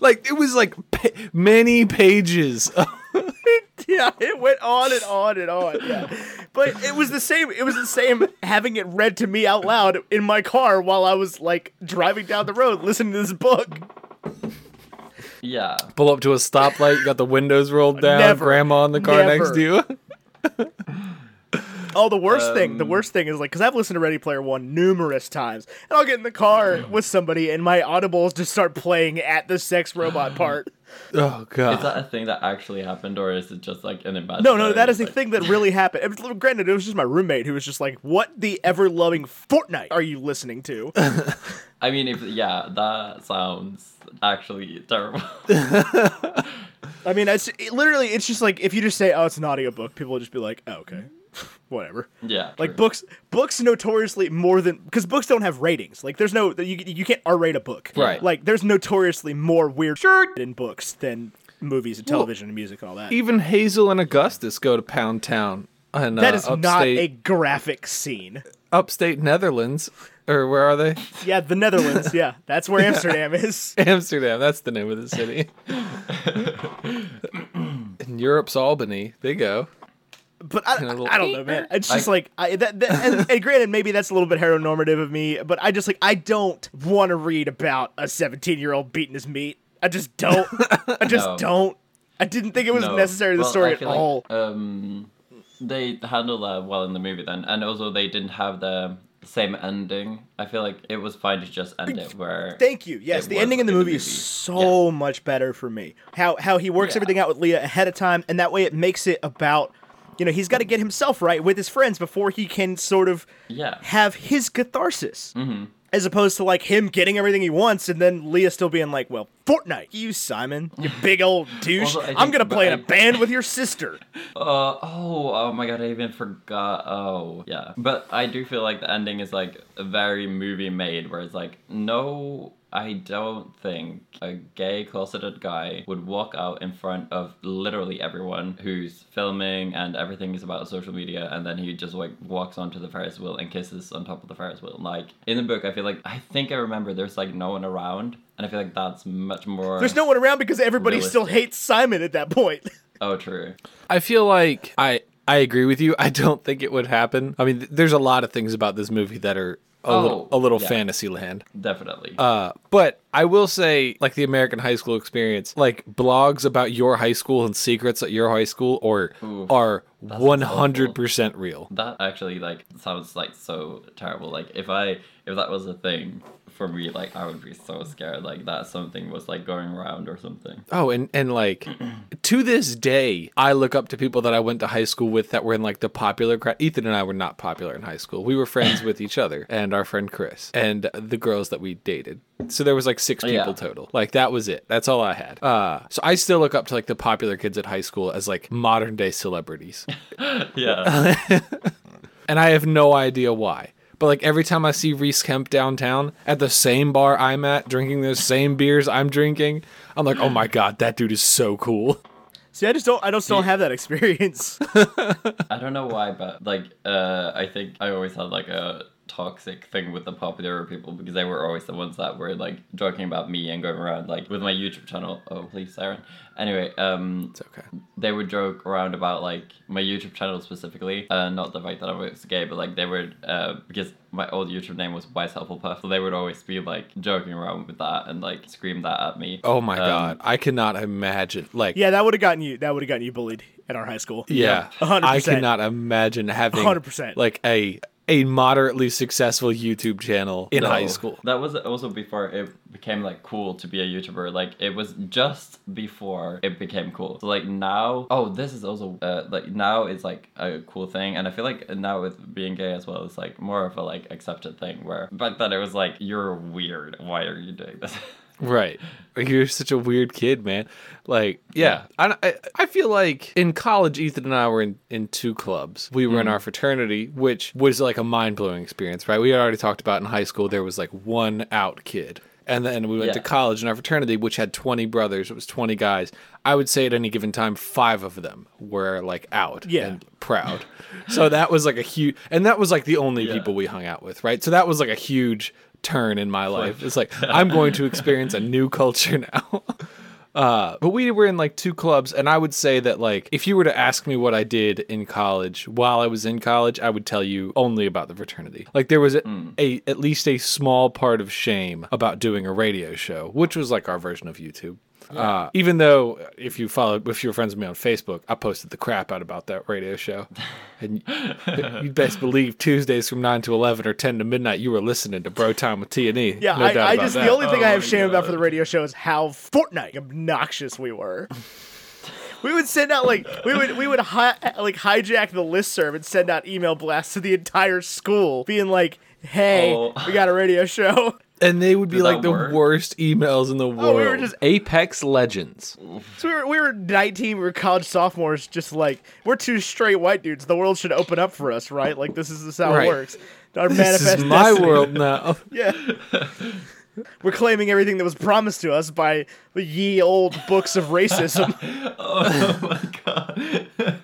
like it was like pa- many pages. yeah, it went on and on and on. Yeah, but it was the same. It was the same having it read to me out loud in my car while I was like driving down the road listening to this book. Yeah. Pull up to a stoplight. You got the windows rolled down. Never. Grandma in the car next to you. Oh, the worst thing. The Um, worst thing is like because I've listened to Ready Player One numerous times, and I'll get in the car with somebody, and my audibles just start playing at the sex robot part. Oh god! Is that a thing that actually happened, or is it just like an imaginary? No, no, that is a thing that really happened. It was, granted, it was just my roommate who was just like, "What the ever loving Fortnite are you listening to?" I mean, if yeah, that sounds actually terrible. I mean, it's it, literally it's just like if you just say, "Oh, it's an audiobook," people will just be like, "Oh, okay, whatever." yeah. Like true. books, books notoriously more than because books don't have ratings. Like there's no you you can't R rate a book. Right. Like there's notoriously more weird shit in books than movies and television and music and all that. Even Hazel and Augustus go to Pound Town. And, that uh, is upstate, not a graphic scene. upstate Netherlands, or where are they? Yeah, the Netherlands. yeah, that's where Amsterdam is. Amsterdam. That's the name of the city. In Europe's Albany, they go. But I, a little- I don't know, man. It's I- just like I that, that and, and granted, maybe that's a little bit heteronormative of me, but I just like I don't want to read about a 17 year old beating his meat. I just don't. I just No. don't. I didn't think it was No. necessary to the Well, story at like, all. um, they handled that well in the movie then, and also they didn't have the same ending. I feel like it was fine to just end it where. Thank you. Yes, the ending in the in the movie is movie. so much better for me. How how he works Yeah. everything out with Leah ahead of time, and that way it makes it about, you know, he's got to get himself right with his friends before he can sort of Yeah. have his catharsis. Mm-hmm. As opposed to like him getting everything he wants, and then Leah still being like, "Well, Fortnite. You, Simon, you big old douche. Also, I I'm gonna play in a band with your sister. Uh, oh, oh my god, I even forgot. Oh, yeah. But I do feel like the ending is like very movie made, where it's like, no, I don't think a gay closeted guy would walk out in front of literally everyone who's filming and everything is about social media, and then he just like walks onto the Ferris wheel and kisses on top of the Ferris wheel. Like in the book, I feel like I think I remember there's like no one around, and I feel like that's much more. There's no one around because everybody still hates Simon at that point. Oh, true. I feel like I I agree with you. I don't think it would happen. I mean, th- there's a lot of things about this movie that are a Oh, little a little yeah. fantasy land. Definitely. Uh, but I will say, like the American high school experience, like blogs about your high school and secrets at your high school, or are one hundred percent real. That actually like sounds like so terrible. Like if I if that was a thing for me, like I would be so scared. Like that something was like going around or something. Oh, and and like to this day, I look up to people that I went to high school with that were in like the popular crowd. Ethan and I were not popular in high school. We were friends with each other and our friend Chris and the girls that we dated. So there was like six people yeah. total. Like that was it. That's all I had. Uh, so I still look up to like the popular kids at high school as like modern day celebrities. Yeah. and I have no idea why. But like every time I see Reese Kemp downtown at the same bar I'm at, drinking those same beers I'm drinking, I'm like, oh my god, that dude is so cool. See, I just don't. I just don't still have that experience. I don't know why, but like uh I think I always had like a toxic thing with the popular people because they were always the ones that were like joking about me and going around like with my YouTube channel. Oh please, Siren. Anyway, um It's okay. they would joke around about like my YouTube channel specifically, uh, not the fact that I was gay, but like they would uh, because my old YouTube name was Wise Hufflepuff, so they would always be like joking around with that and like scream that at me. Oh my Um, god, I cannot imagine. Like, yeah, that would have gotten you. That would have gotten you bullied at our high school. yeah, A hundred I cannot imagine having 100%. like a a moderately successful YouTube channel in No, high school. That was also before it became like cool to be a YouTuber. Like it was just before it became cool. So like now, oh, this is also uh, like now it's like a cool thing, and I feel like now with being gay as well, it's like more of a like accepted thing. Where back then it was like you're weird. Why are you doing this? Right. Like, You're such a weird kid, man. Like, yeah. I, I, I feel like in college, Ethan and I were in, in two clubs. We were in mm-hmm. our fraternity, which was like a mind blowing experience, right? We had already talked about in high school, there was like one out kid. And then we went to Yeah. college in our fraternity, which had 20 brothers. It was 20 guys. I would say at any given time, five of them were like out Yeah. and proud. so that was like a huge, and that was like the only people we hung out with, right? So that was like a huge turn in my life. It's like I'm going to experience a new culture now. Uh, but we were in like two clubs, and I would say that like if you were to ask me what I did in college while I was in college, I would tell you only about the fraternity. Like there was a, a at least a small part of shame about doing a radio show, which was like our version of YouTube. Uh, even though if you followed, if you were friends with me on Facebook, I posted the crap out about that radio show, and you best believe Tuesdays from nine to eleven or ten to midnight, you were listening to Bro Time with T and E. Yeah, no I, doubt I just that. the only thing Oh I have my shame about for the radio show is how Fortnite obnoxious we were. we would send out like we would we would hi- like hijack the listserv and send out email blasts to the entire school, being like, "Hey, Oh. we got a radio show." And they would be Did like that the work? worst emails in the world. Oh, we were just- Apex Legends. So we were we were 19, we were college sophomores, just like we're two straight white dudes. The world should open up for us, right? Like this is this is how Right. it works. Our This manifest is my destiny. world now. Yeah. We're claiming everything that was promised to us by the ye old books of racism. oh my god.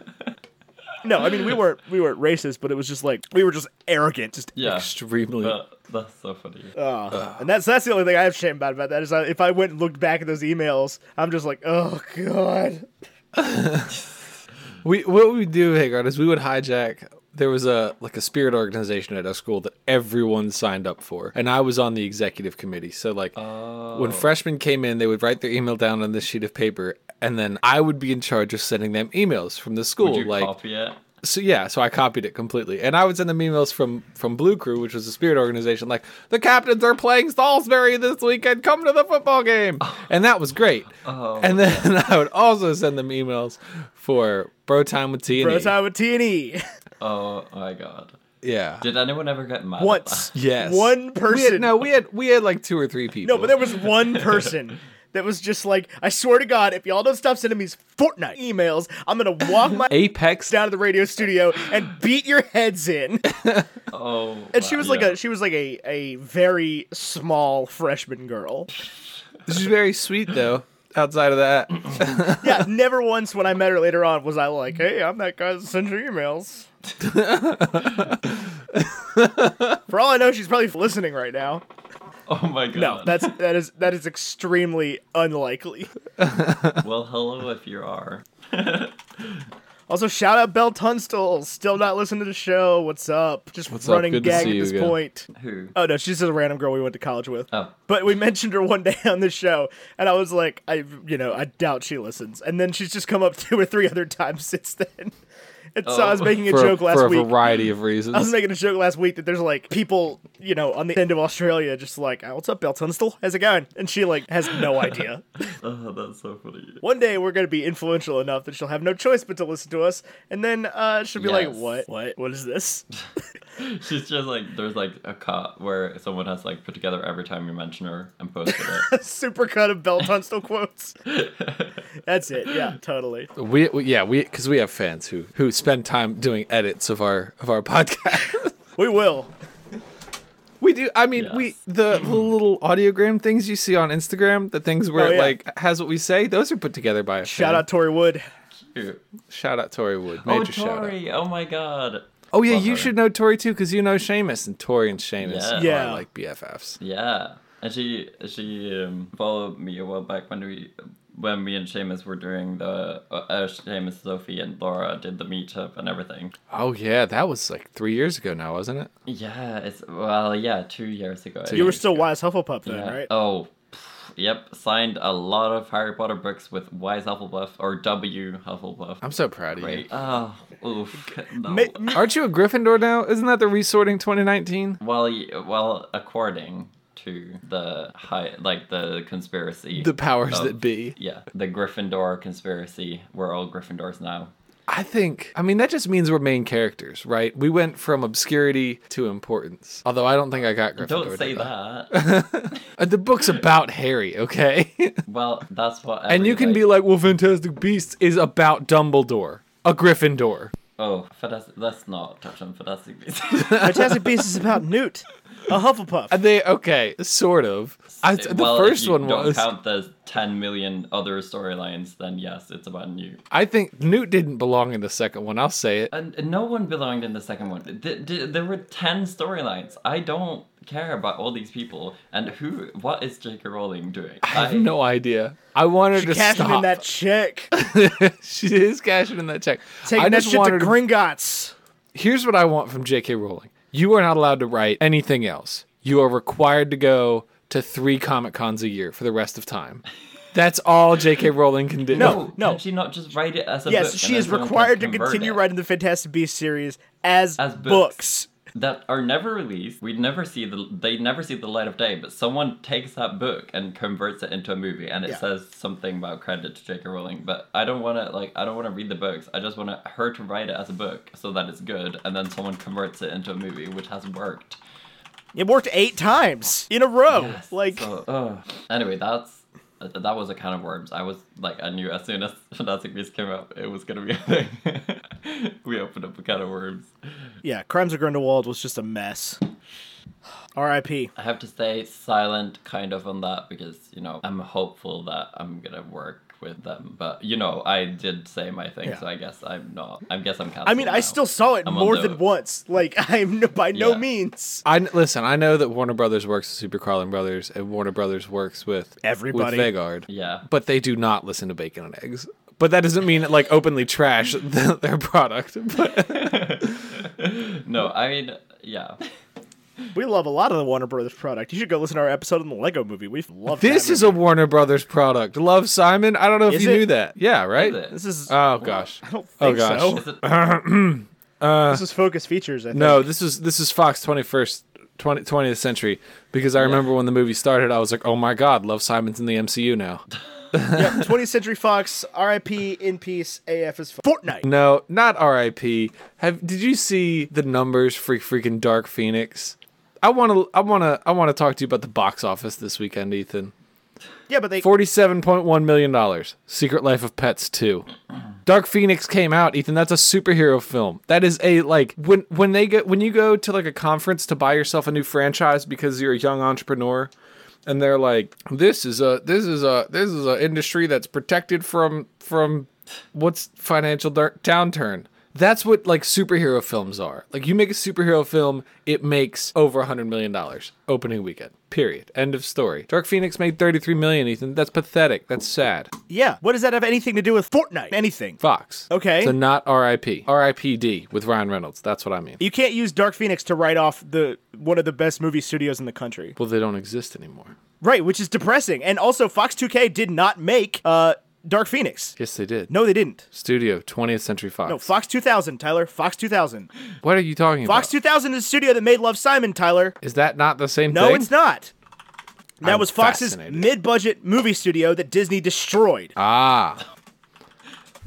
No, I mean we weren't we weren't racist, but it was just like we were just arrogant, just yeah. Extremely. But that's so funny. uh, and that's that's the only thing I have shame about about that is I, if I went and looked back at those emails, I'm just like, oh god. We what we would do, Vegard, is we would hijack. There was a like a spirit organization at our school that everyone signed up for, and I was on the executive committee. So like Oh. when freshmen came in, they would write their email down on this sheet of paper, and then I would be in charge of sending them emails from the school. Would you like copy it? So yeah, so I copied it completely, and I would send them emails from from Blue Crew, which was a spirit organization, like the captains are playing Salisbury this weekend. Come to the football game, oh. and that was great. Oh. And then I would also send them emails for Bro Time with T and Bro E. time with T and E. Oh my god. Yeah. Did anyone ever get mad? at Once. Yes. One We person. had, no, we had we had like two or three people. No, but there was one person that was just like, I swear to God, if y'all don't stop sending me Fortnite emails, I'm gonna walk my Apex. down to the radio studio and beat your heads in. Oh. And she wow, was like yeah. a she was like a a very small freshman girl. She's very sweet though. Outside of that, Yeah, never once when I met her later on was I like, hey, I'm that guy that sends you emails. For all I know, she's probably listening right now. Oh my god. No, that's that is that is extremely unlikely. well, hello if you are. Also, shout out Belle Tunstall, still not listening to the show. What's up? Just What's up? running Good to gag see at this again. point. Who? Oh no, she's just a random girl we went to college with. Oh. But we mentioned her one day on the show, and I was like, I, you know, I doubt she listens. And then she's just come up two or three other times since then. And so I was Oh. making a for, joke last week. for a week. variety of reasons. I was making a joke last week that there's like people, you know, on the end of Australia, just like, oh, "What's up, Belle Tunstall? How's it going?" And she like has no idea. Oh, that's so funny. One day we're gonna be influential enough that she'll have no choice but to listen to us, and then uh, she'll be like, "What? What? What is this?" She's just like there's like a cut where someone has like put together every time you mention her and posted it. Super cut of Belle Tunstall quotes. That's it. Yeah, totally. we, we yeah we because we have fans who who spend time doing edits of our of our podcast. We will. we do. I mean, Yes. we the, the little audiogram things you see on Instagram, the things where Oh, it like has what we say. Those are put together by a Shout fan. out Tori Wood. Cute. Shout out Tori Wood. Oh, Major shout out. Tori! Oh my god. Oh yeah, Love you her. should know Tori too because you know Seamus and Tori and Seamus Yeah. are Yeah. like BFFs. Yeah, and she she um, followed me a while back when we when me and Seamus were doing the uh, uh, Seamus, Sophie, and Laura did the meetup and everything. Oh yeah, that was like three years ago now, wasn't it? Yeah, it's well, yeah, two years ago. I Two You were think. still Wise Hufflepuff then, Yeah. right? Oh, pff, yep. Signed a lot of Harry Potter books with Wise Hufflepuff or W Hufflepuff. I'm so proud of Great. you. Oh, oof. No. Aren't you a Gryffindor now? Isn't that the resorting 2019? well, well, according to the high, like the conspiracy, The powers of- that be. Yeah, the Gryffindor conspiracy. We're all Gryffindors now. I think. I mean, that just means we're main characters, right? We went from obscurity to importance. Although I don't think I got Gryffindor. Don't say did that. Uh, The book's about Harry, okay? well, that's what. and you every, can be like, well, Fantastic Beasts is about Dumbledore, a Gryffindor. Oh, fantastic. Let's not touch on Fantastic Beasts. Fantastic Beasts is about Newt, a Hufflepuff. And they okay, sort of. I, the well, first if you one don't was. count the 10 million other storylines, then yes, it's about you. I think Newt didn't belong in the second one. I'll say it. And and no one belonged in the second one. Th- th- there were 10 storylines. I don't care about all these people. And who, what is J.K. Rowling doing? I have no idea. I want her She to cashing stop. in that check, she is cashing in that check. taking I that shit to want to Gringotts. here's what I want from J.K. Rowling. You are not allowed to write anything else. You are required to go to three Comic Cons a year for the rest of time. That's all J.K. Rowling can do. No. No. Can she not just write it as a book? Yes, she is required to continue it? writing the Fantastic Beasts series as, As books. books. That are never released. We'd never see the they never see the light of day. But someone takes that book and converts it into a movie, and it Yeah. says something about credit to J.K. Rowling. But I don't want to like I don't want to read the books. I just want her to write it as a book so that it's good, and then someone converts it into a movie, which has worked. It worked eight times in a row. Yes, Like, so, ugh. anyway, that's. That was a can of worms. I was like, I knew as soon as Fantastic Beasts came up, it was gonna be a thing. we opened up a can of worms. yeah, Crimes of Grindelwald was just a mess. R.I.P. I have to stay silent kind of on that because, you know, I'm hopeful that I'm gonna work with them. But you know, I did say my thing, Yeah. so I guess I'm not I guess I'm canceled. I mean, I still saw it I'm more the- than once. Like, I'm no, by no means. I listen. I know that Warner Brothers works with Super Carlin Brothers, and Warner Brothers works with Everybody. with Vegard, Yeah. but they do not listen to Bacon and Eggs. But that doesn't mean like openly trash the, their product. But No, I mean yeah. We love a lot of the Warner Brothers product. You should go listen to our episode on the Lego movie. We love this is a Warner Brothers product. Love Simon. I don't know if Is you it? knew that. Yeah, right. Is it? This is. Oh gosh. I don't Oh think gosh. so. Is it uh, this is Focus Features. I think. No, this is this is Fox 21st 20, 20th century because I remember when the movie started I was like, "Oh my god, Love Simon's in the MCU now." yeah, 20th Century Fox. R.I.P. In peace. AF is Fortnite. No, not RIP. Have did you see the numbers for freaking Dark Phoenix? I want to I want to I want to talk to you about the box office this weekend, Ethan. Yeah, but they $47.1 million. Secret Life of Pets 2. Dark Phoenix came out, Ethan. That's a superhero film. That is a like when when they get when you go to like a conference to buy yourself a new franchise because you're a young entrepreneur and they're like this is a this is a this is an industry that's protected from from what's financial downturn. That's what like superhero films are. Like you make a superhero film, it makes over a hundred million dollars opening weekend. Period. End of story. Dark Phoenix made thirty three million. Ethan, that's pathetic. That's sad. yeah. What does that have anything to do with Fortnite? Anything? Fox. Okay. So not R.I.P. R.I.P.D. with Ryan Reynolds. That's what I mean. You can't use Dark Phoenix to write off the one of the best movie studios in the country. Well, they don't exist anymore. Right, which is depressing. And also Fox 2K did not make uh Dark Phoenix. Yes, they did. No, they didn't. Studio 20th Century Fox. No, Fox 2000, Tyler. Fox 2000. what are you talking about? Fox about? 2000 is the studio that made Love Simon, Tyler. Is that not the same No, thing? it's not. That I'm was Fox's fascinated. mid-budget movie studio that Disney destroyed. Ah,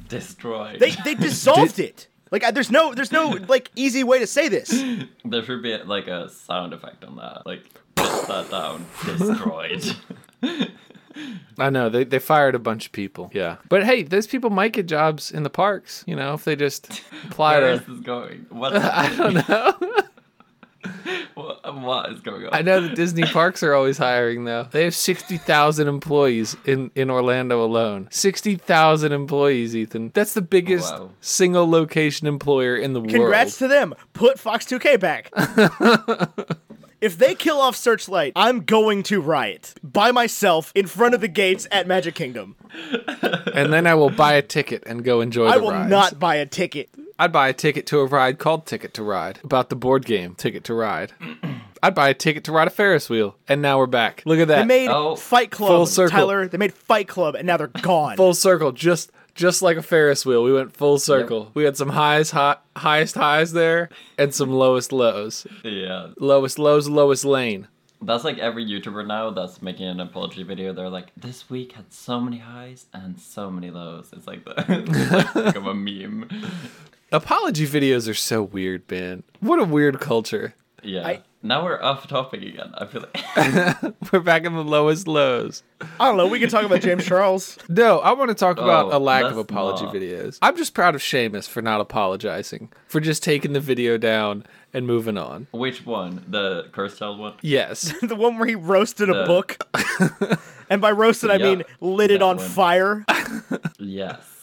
Destroyed. They they dissolved it. Like I, there's no there's no like easy way to say this. There should be like a sound effect on that. Like, put that down. Destroyed. I know they they fired a bunch of people. Yeah, but hey, those people might get jobs in the parks. You know, if they just apply Where is to. this going? What? I don't know. what, um, what is going on? I know that Disney parks are always hiring though. They have sixty thousand employees in in Orlando alone. Sixty thousand employees, Ethan. That's the biggest Wow. single location employer in the Congrats world. Congrats to them. Put Fox 2K back. If they kill off Searchlight, I'm going to riot by myself in front of the gates at Magic Kingdom. and then I will buy a ticket and go enjoy I the will rides. not buy a ticket. I'd buy a ticket to a ride called Ticket to Ride about the board game Ticket to Ride. I'd buy a ticket to ride a Ferris wheel, and now we're back. Look at that. They made Oh. Fight Club, Full circle. Tyler. They made Fight Club, and now they're gone. full circle, just just like a Ferris wheel. We went full circle. We had some highs, high, highest highs there, and some lowest lows. yeah. Lowest lows, lowest lane. That's like every YouTuber now that's making an apology video. They're like, this week had so many highs and so many lows. It's like, the, it's like become a meme. Apology videos are so weird, man. What a weird culture. Yeah. I- now we're off topic again. I feel like. We're back in the lowest lows. I don't know. We can talk about James Charles. No, I want to talk about Oh, a lack of apology not. videos. I'm just proud of Seamus for not apologizing, for just taking the video down and moving on. Which one? The cursed child one? Yes. the one where he roasted a book. and by roasted, I Yeah, mean lit it on one. fire. Yes.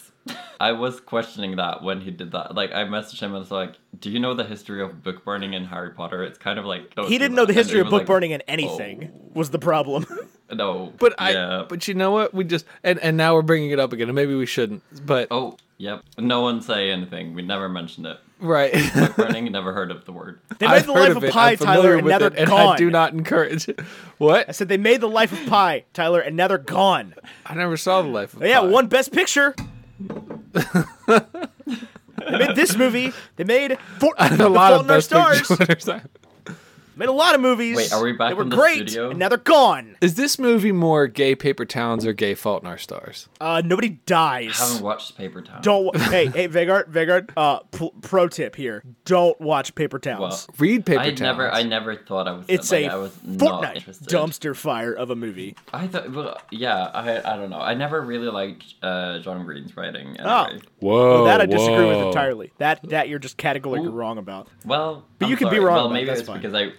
I was questioning that when he did that. Like, I messaged him and was like, "Do you know the history of book burning in Harry Potter?" It's kind of like He didn't know the history of book like, burning in anything. Oh. Was the problem? No, But I yeah. but you know what? We just and and now we're bringing it up again. and Maybe we shouldn't. But Oh, yep. No one say anything. We never mentioned it. right. Book burning. never heard of the word. They made I've the life of, it. Pi, Tyler, and with now they're it, and gone. I do not encourage. What? I said they made the life of Pi, Tyler, and now they're gone. I never saw the life of Pi. Yeah, Pi. one best picture. They made this movie. They made The a lot of best stars. Picture winners. Made a lot of movies. Wait, are we back They were in the great, studio? and now they're gone. Is this movie more gay paper towns or gay Fault in Our Stars? Uh, nobody dies. I haven't watched Paper Town. Don't. wa- hey, hey, Vegard, Vegard. Uh, pl- pro tip here: don't watch Paper Towns. Well, Read paper I towns. never. I never thought I was. it's like, a I was not Fortnite interested. dumpster fire of a movie. I thought. Well, yeah. I. I don't know. I never really liked uh, John Green's writing. Oh. Anyway. Whoa. Well, that I disagree with entirely. That that you're just categorically Ooh. wrong about. Well, But I'm you could be wrong Well, about it, maybe that's it's fine. because I.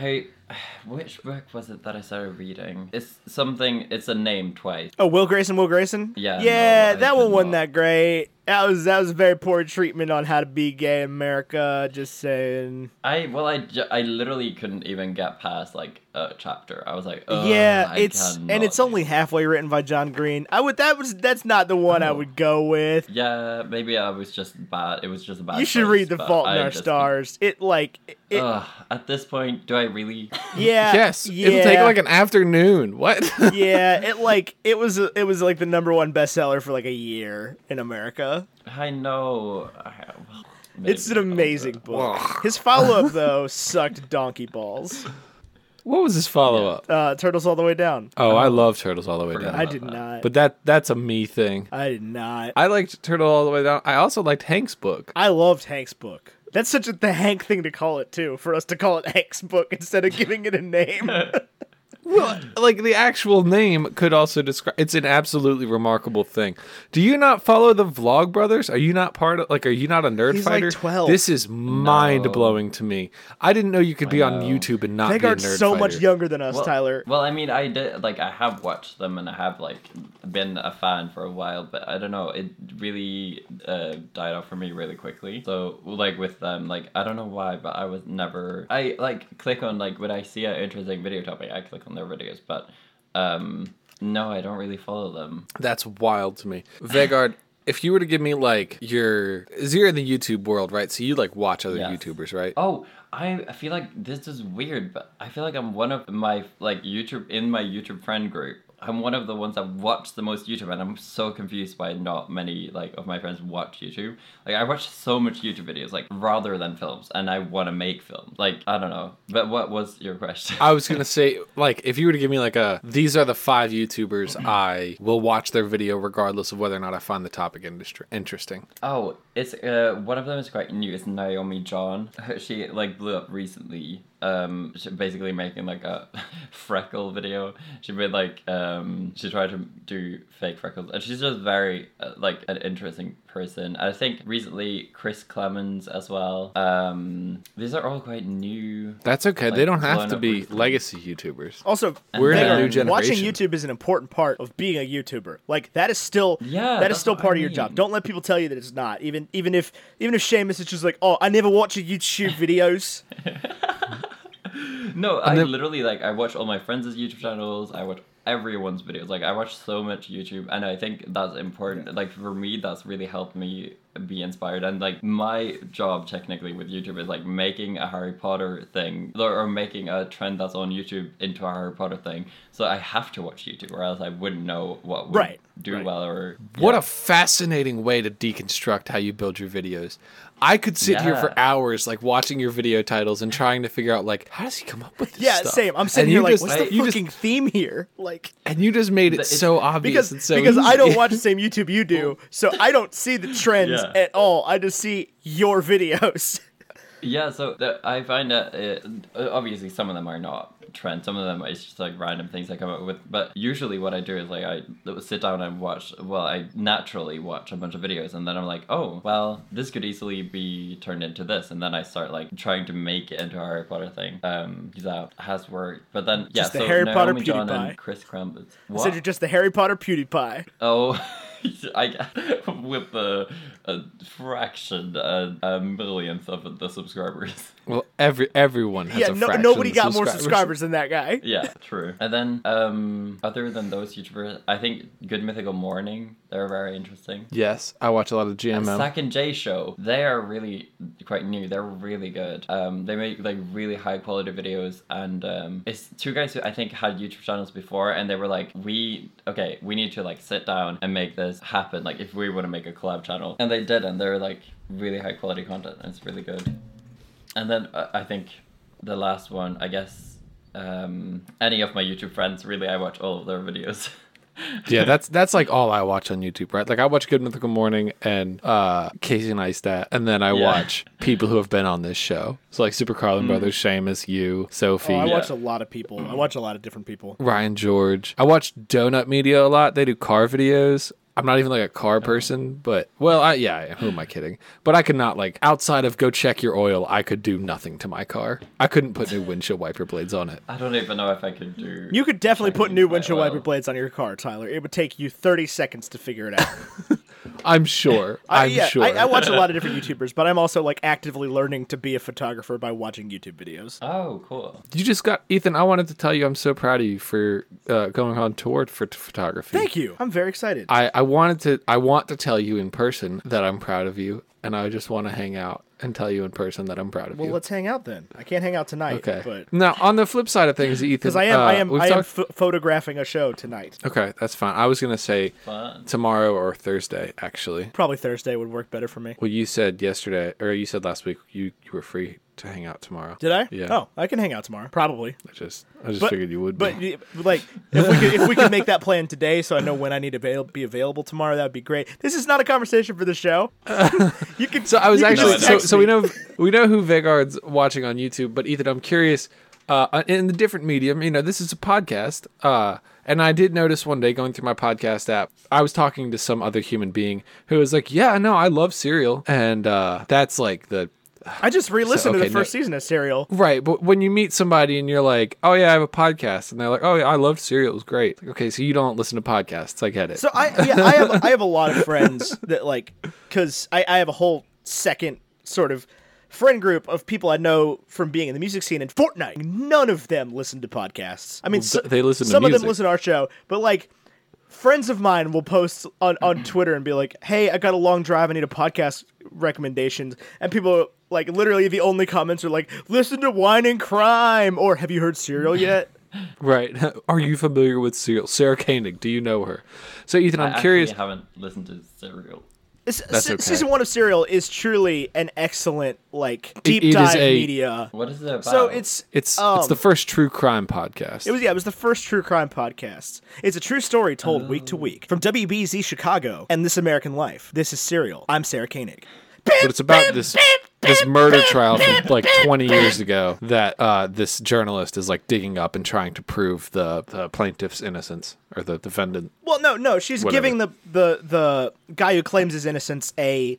I. Which book was it that I started reading? It's something. It's a name twice. Oh, Will Grayson, Will Grayson. Yeah, yeah, no, that one wasn't that great. That was that was very poor treatment on how to be gay in America. Just saying. I well, I, I literally couldn't even get past like a chapter. I was like, Ugh, yeah, I it's and it's only halfway written by John Green. I would that was that's not the one I Oh. would go with. Yeah, maybe I was just bad. It was just a bad. You should choice, read The Fault in I Our just- Stars. It like it. Ugh, at this point, do I really? yeah. Yes. Yeah. It'll take like an afternoon. What? yeah, it like it was it was like the number one bestseller for like a year in America. I know. I, well, It's an amazing book. His follow up though sucked donkey balls. What was his follow up? Uh, Turtles all the way down. Oh, I love Turtles All the Way Down. I did not. But that that's a me thing. I did not. I liked Turtle All the Way Down. I also liked Hank's book. I loved Hank's book. That's such a the Hank thing to call it too. For us to call it Hank's book instead of giving it a name. Well, like the actual name could also describe. It's an absolutely remarkable thing. Do you not follow the Vlog Brothers? Are you not part of? Like, are you not a nerd He's like 12. This is mind blowing to me. I didn't know you could be on know. YouTube and not Vegard's be a nerd so fighter. much younger than us, Well, Tyler. Well, I mean, I did like I have watched them and I have like been a fan for a while, but I don't know, it really uh, died off for me really quickly. So like with them, like I don't know why, but I was never I like click on like when I see an interesting video topic, I click on their videos, but um no, I don't really follow them. That's wild to me. Vegard, if you were to give me like your, zero in the YouTube world, right? So you like watch other Yes. YouTubers, right? Oh, I I feel like this is weird, but I feel like I'm one of my like YouTube in my YouTube friend group. I'm one of the ones that watch the most YouTube, and I'm so confused why not many like of my friends watch YouTube. Like I watch so much YouTube videos, like rather than films, and I want to make films. Like I don't know, but what was your question? I was gonna say, like, if you were to give me like a, these are the five YouTubers I will watch their video regardless of whether or not I find the topic industry interesting. Oh, it's uh one of them is quite new. It's Naomi John. She like blew up recently. Um, basically making like a freckle video. She made like um she tried to do fake freckles, and she's just very uh, like an interesting person. I think recently Chris Clemens as well. Um, these are all quite new. That's okay. they don't have to be recently. legacy YouTubers. Also, We're in a new generation. Watching YouTube is an important part of being a YouTuber. Like that is still Yeah, that is still part I of your job. Don't let people tell you that it's not. Even even if even if Seamus is just like, oh, I never watch your YouTube videos. No, I then- literally like I watch all my friends' YouTube channels. I watch everyone's videos. Like I watch so much YouTube, and I think that's important. Like for me, that's really helped me be inspired. And like my job technically with YouTube is like making a Harry Potter thing or, or making a trend that's on YouTube into a Harry Potter thing. So I have to watch YouTube, or else I wouldn't know what would Right, do right. well or What yeah. a fascinating way to deconstruct how you build your videos. I could sit here for hours, like watching your video titles and trying to figure out, like, how does he come up with this Yeah, stuff? same. I'm sitting And here like, just- what's the you just- fucking theme here? Like and you just made it so obvious because and so because I don't watch the same YouTube you do, so I don't see the trends Yeah. at all. I just see your videos. Yeah, so the, I find that uh, obviously some of them are not trends. Some of them is just like random things I come up with. But usually, what I do is like I sit down and watch. Well, I naturally watch a bunch of videos, and then I'm like, oh, well, this could easily be turned into this, and then I start like trying to make it into a Harry Potter thing. Um, that has worked. But then yeah, Just the so Harry Potter Naomi John PewDiePie. and Chris Kremlitz. I What? said you're just the Harry Potter PewDiePie. Oh, I with the a fraction, a, a millionth of the subscribers. Well, every everyone has Yeah, a no, fraction nobody of got more subscribers than that guy. Yeah, true. And then, um, other than those YouTubers, I think Good Mythical Morning, they're very interesting. Yes, I watch a lot of GMM. Sack and J Show, they are really quite new. They're really good. Um, they make like really high quality videos, and um, it's two guys who I think had YouTube channels before, and they were like, we okay, we need to like sit down and make this happen. Like if we want to make a collab channel, and they did, and they're like really high quality content, and it's really good. And then uh, I think the last one, I guess, um, any of my YouTube friends, really, I watch all of their videos. yeah, that's that's like all I watch on YouTube, right? Like I watch Good Mythical Morning and uh Casey Neistat, and then I Yeah. watch people who have been on this show. So like Super Carlin Brothers, Seamus, you, Sophie, Oh, I Yeah. watch a lot of people. I watch a lot of different people. Ryan George. I watch Donut Media a lot. They do car videos. I'm not even like a car person, but well, I, yeah, who am I kidding? But I could not like outside of go check your oil. I could do nothing to my car. I couldn't put new windshield wiper blades on it. I don't even know if I could do. You could definitely put new windshield wiper blades on your car, Tyler. It would take you 30 seconds to figure it out. I'm sure. I, I'm yeah, sure. I, I watch a lot of different YouTubers, but I'm also like actively learning to be a photographer by watching YouTube videos. Oh, cool. you just got Ethan. I wanted to tell you I'm so proud of you for uh, going on tour for t- photography. Thank you. I'm very excited. I, I wanted to I want to tell you in person that I'm proud of you, and I just want to hang out and tell you in person that I'm proud of well, you. Well, let's hang out then. I can't hang out tonight, okay. but Now on the flip side of things, Ethan, because I am, I uh, am, we've I am talked- ph- photographing a show tonight. okay, that's fine. I was gonna say Fun. tomorrow or Thursday, actually. Probably Thursday would work better for me. Well, you said yesterday, or you said last week, you you were free to hang out tomorrow. Did I? Yeah. Oh, I can hang out tomorrow. Probably. I just I just But- figured you would. But be. like, if we could, if we could make that plan today, so I know when I need to avail- be available tomorrow, that would be great. This is not a conversation for the show. you can. So I was actually so, so we know we know who Vegard's watching on YouTube, but Ethan, I'm curious uh, in the different medium. You know, this is a podcast. Uh, and I did notice one day going through my podcast app, I was talking to some other human being who was like, "Yeah, no, I love cereal," and uh, that's like the I just re-listened So, to the first no- season of Serial. right. But when you meet somebody and you're like, "Oh yeah, I have a podcast," and they're like, "Oh yeah, I love Serial. It was great." Like, okay, so you don't listen to podcasts. I get it. So I yeah I have I have a lot of friends that like because I, I have a whole second sort of friend group of people I know from being in the music scene and Fortnite. None of them listen to podcasts. I mean, Well, so- they listen to Some of them listen to our show, but like. Friends of mine will post on, on Twitter and be like, "Hey, I got a long drive. I need a podcast recommendations." And people like literally the only comments are like, "Listen to Wine and Crime" or "Have you heard Serial yet?" right. Are you familiar with Serial? Sarah Koenig. Do you know her? So Ethan, I'm I curious. actually haven't listened to Serial. This- That's okay. Season one of Serial is truly an excellent like deep it is dive a- media. What is it about? So it's It's um, it's the first true crime podcast. It was yeah, it was the first true crime podcast. It's a true story told week to week from WBEZ Chicago and This American Life. This is Serial. I'm Sarah Koenig. But it's about this this murder trial from like 20 years ago that uh, this journalist is like digging up and trying to prove the, the plaintiff's innocence or the defendant. Well, no, no, she's Whatever. giving the the the guy who claims his innocence a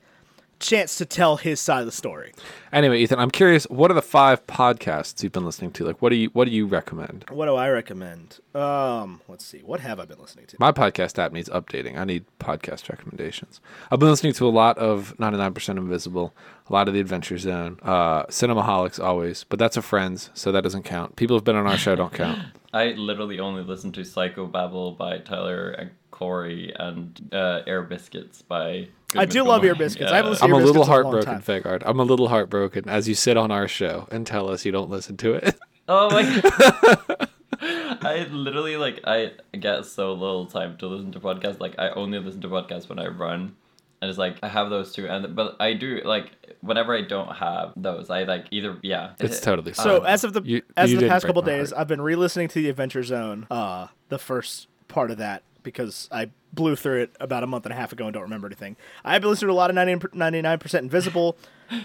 chance to tell his side of the story. Anyway, Ethan, I'm curious. What are the five podcasts you've been listening to? Like, what do you what do you recommend? What do I recommend? Um, let's see. What have I been listening to? My podcast app needs updating. I need podcast recommendations. I've been listening to a lot of 99% Invisible, a lot of The Adventure Zone, uh, Cinemaholics always, but that's a friends, so that doesn't count. People who've been on our show don't count. I literally only listen to Psychobabble by Tyler and Corey and uh, Ear Biscuits by. I Goodman do love Ear Gilmore. Biscuits. I haven't Yeah. listened- I'm a little Biscuits a long heartbroken, time. Vegard. I'm a little heartbroken as you sit on our show and tell us you don't listen to it. Oh my god. I literally like I get so little time to listen to podcasts. Like I only listen to podcasts when I run. And it's like I have those two and but I do like whenever I don't have those, I like either yeah. It's totally So Um, as of the you- as you of the past couple days, heart. I've been re-listening to the Adventure Zone, uh, the first part of that because I blew through it about a month and a half ago and don't remember anything. I've listening to a lot of 99 percent Invisible.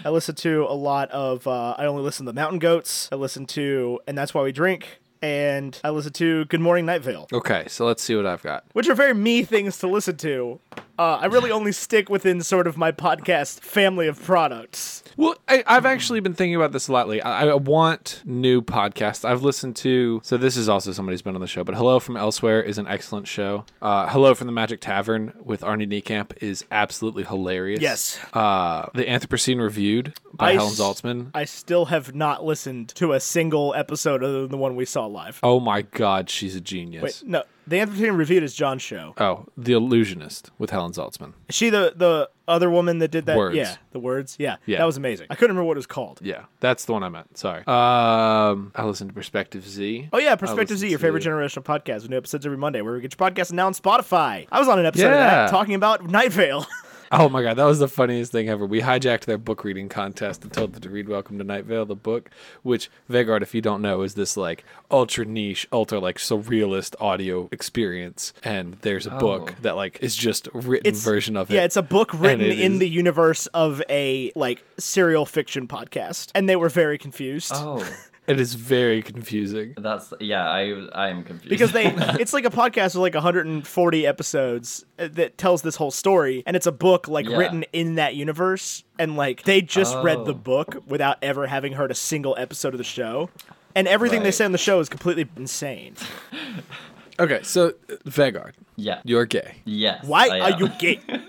I listened to a lot of. Uh, I only listen to the Mountain Goats. I listen to, and that's why we drink. And I listened to Good Morning Night Vale, Okay, so let's see what I've got. which are very me things to listen to. Uh, I really only stick within sort of my podcast family of products. Well, I, I've actually been thinking about this a lately. I, I want new podcasts. I've listened to, so this is also somebody who's been on the show, but Hello from Elsewhere is an excellent show. Uh, Hello from the Magic Tavern with Arnie Niekamp is absolutely hilarious. Yes. Uh, the Anthropocene Reviewed by I Helen s- Zaltzman. I still have not listened to a single episode other than the one we saw live. oh my God, she's a genius. Wait, no, the Anthropocene Reviewed is John's show. Oh, The Allusionist with Helen Zaltzman. Is she the the other woman that did that? Words. Yeah, the words. Yeah, Yeah. that was amazing. I couldn't remember what it was called. Yeah, that's the one I meant. Sorry. Um, I listened to Perspective Z. Oh yeah, Perspective Z, your favorite generational podcast with new episodes every Monday, where we get your podcast now on Spotify. I was on an episode of that talking about Night Vale. Oh my god, that was the funniest thing ever. We hijacked their book reading contest and told them to read Welcome to Night Vale, the book, which Vegard, if you don't know, is this like ultra niche, ultra like surrealist audio experience. And there's a book Oh. that like is just written It's version of it. Yeah, it's a book written in is- the universe of a like serial fiction podcast, and they were very confused. Oh, it is very confusing. that's yeah. I I am confused because they it's like a podcast with like 140 episodes uh, that tells this whole story and it's a book like Yeah. written in that universe and like they just read the Oh. book without ever having heard a single episode of the show and everything they say on the show is completely insane Okay, so uh, Vegard, yeah. you're gay. Yes. why I are you gay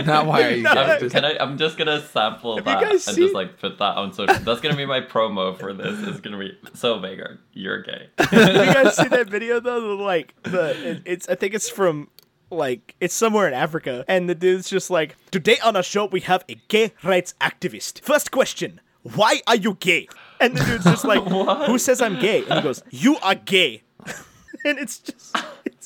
Not why are you No, gay? I'm, Just- can I, I'm just gonna sample you that and seen- just like put that on social. That's gonna be my promo for this. It's gonna be so Vegard, you're gay. Have you guys see that video though like the it, it's i think it's from like it's somewhere in africa and the dude's just like today on our show we have a gay rights activist first question why are you gay and the dude's just like who says i'm gay and he goes you are gay and it's just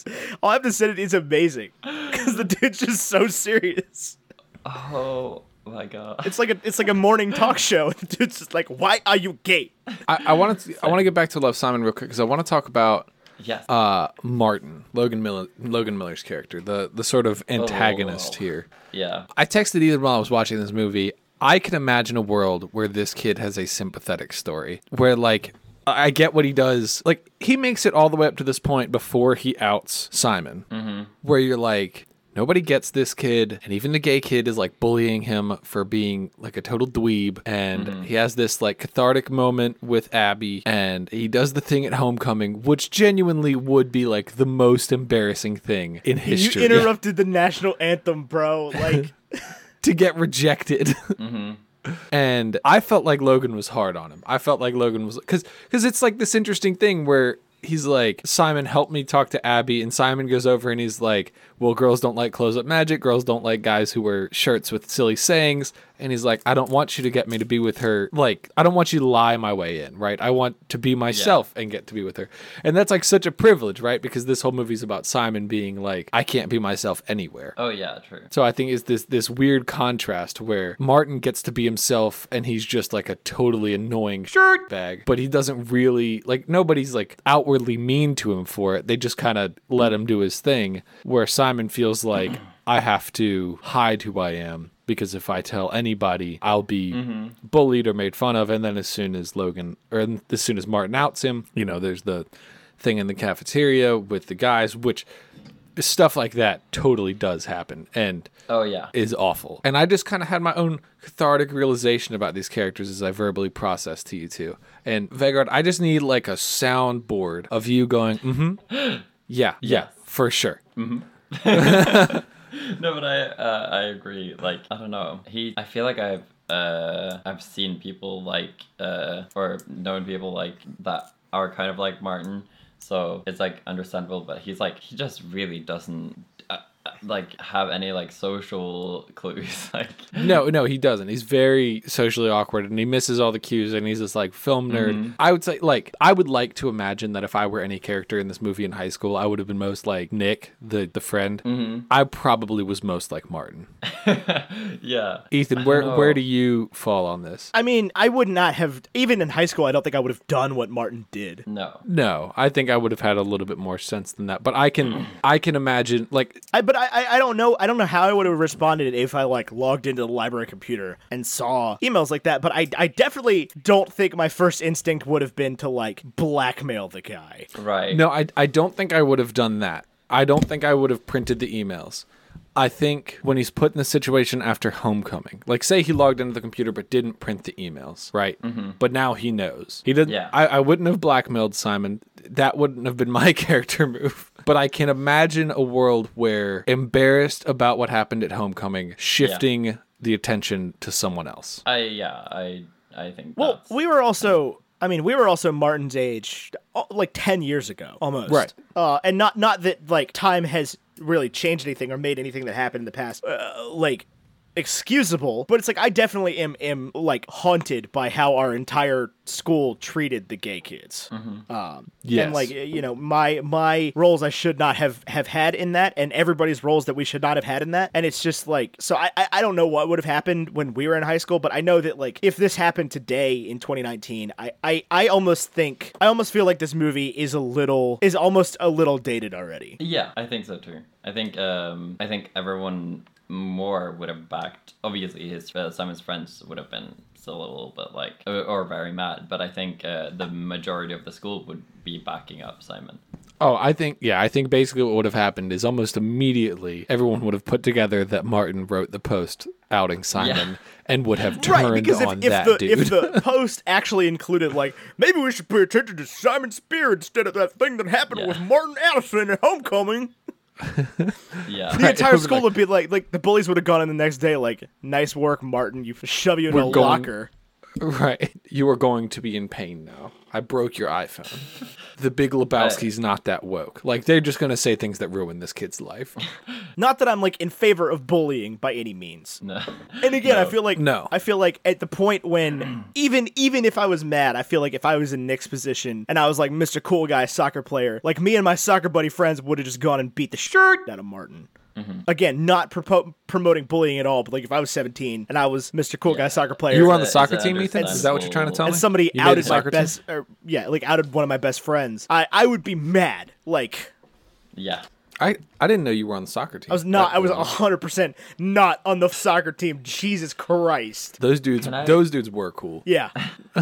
it's i'll have to say is, it is amazing because the dude's just so serious Oh my god. it's like a it's like a morning talk show the dude's just like why are you gay I, I want to. I want to get back to Love Simon real quick because I want to talk about yes. uh, Martin, Logan Miller, Logan Miller's character, the the sort of antagonist Oh. here. yeah. I texted Ethan while I was watching this movie. I can imagine a world where this kid has a sympathetic story, where like I get what he does. Like he makes it all the way up to this point before he outs Simon, mm-hmm. where you're like. Nobody gets this kid, and even the gay kid is like bullying him for being like a total dweeb. And mm-hmm. he has this like cathartic moment with Abby, and he does the thing at homecoming, which genuinely would be like the most embarrassing thing in history. You interrupted the national anthem, bro. Like, to get rejected. Mm-hmm. And I felt like Logan was hard on him. I felt like Logan was because because it's like this interesting thing where he's like Simon, help me talk to Abby, and Simon goes over and he's like, well, girls don't like close up magic. Girls don't like guys who wear shirts with silly sayings. And he's like, I don't want you to get me to be with her. Like, I don't want you to lie my way in, right? I want to be myself and get to be with her. And that's like such a privilege, right? Because this whole movie's about Simon being like, I can't be myself anywhere. Oh yeah, true. So I think it's this this weird contrast where Martin gets to be himself and he's just like a totally annoying shirt bag, but he doesn't really like nobody's like outwardly mean to him for it. They just kind of let him do his thing. Where Simon feels like I have to hide who I am because if I tell anybody, I'll be bullied or made fun of. And then as soon as Logan or as soon as Martin outs him, you know, there's the thing in the cafeteria with the guys, which stuff like that totally does happen and Oh yeah. is awful. And I just kind of had my own cathartic realization about these characters as I verbally processed to you two. And Vegard, I just need like a soundboard of you going, mm-hmm. Yeah, yeah, Yes. for sure. No, but I uh, I agree. Like I don't know. He I feel like I've uh I've seen people like uh or known people like that are kind of like Martin. So it's like understandable, but he's like he just really doesn't like have any like social clues. like No, no, he doesn't. He's very socially awkward and he misses all the cues and he's this like film nerd. Mm-hmm. I would say like I would like to imagine that if I were any character in this movie in high school, I would have been most like Nick, the the friend. Mm-hmm. I probably was most like Martin. yeah. Ethan, where where do you fall on this? I mean, I would not have even in high school. I don't think I would have done what Martin did. No. No, I think I would have had a little bit more sense than that. But I can I can imagine like I but I I- I don't know I don't know how I would have responded if I like logged into the library computer and saw emails like that. But I I definitely don't think my first instinct would have been to like blackmail the guy. Right. no, I I don't think I would have done that. I don't think I would have printed the emails. I think when he's put in the situation after homecoming, like say he logged into the computer but didn't print the emails, right? But now he knows. He didn't. Yeah. I, I wouldn't have blackmailed Simon. That wouldn't have been my character move. But I can imagine a world where embarrassed about what happened at homecoming, shifting the attention to someone else. I yeah, I I think Well, that's we were also. I mean, we were also Martin's age, uh, like ten years ago, almost. Right. Uh, and not not that like time has really changed anything or made anything that happened in the past. Uh, like excusable. But it's like I definitely am am like haunted by how our entire school treated the gay kids. Um, Yes. And like you know, my my roles I should not have have had in that, and everybody's roles that we should not have had in that. And it's just like so. I I, I don't know what would have happened when we were in high school, but I know that like if this happened today in 2019, I I I almost think I almost feel like this movie is a little is almost a little dated already. Yeah, I think so too. I think um I think everyone more would have backed. Obviously, his uh, Simon's friends would have been still a little bit like or, or very mad, but I think uh, the majority of the school would be backing up Simon. Oh, I think yeah, I think basically what would have happened is almost immediately everyone would have put together that Martin wrote the post outing Simon Yeah. and would have turned Right, because if, on if that the dude. if the post actually included like maybe we should pay attention to Simon Spier instead of that thing that happened Yeah. with Martin Addison at homecoming, Yeah. the entire would school like- would be like like the bullies would have gone in the next day like nice work Martin, you shove you in We're a going- locker. Right, you are going to be in pain now. I broke your iPhone. The Big Lebowski's not that woke. Like they're just gonna say things that ruin this kid's life. Not that I'm like in favor of bullying by any means. No. And again, I feel like No. I feel like at the point when even even if I was mad, I feel like if I was in Nick's position and I was like Mr. Cool Guy soccer player, like me and my soccer buddy friends would have just gone and beat the shirt out of Martin. Again, not propo- promoting bullying at all, but like if I was 17 and I was Mr. Cool Guy soccer player, You were on the soccer it's a team, Ethan? Is that what you're trying to tell and me? somebody You made outed my soccer best, or, yeah, like outed one of my best friends, I I would be mad. Like Yeah. I I didn't know you were on the soccer team. I was not. That I was blew hundred percent not on the soccer team. Jesus Christ. Those dudes. I- Those dudes were cool. Yeah.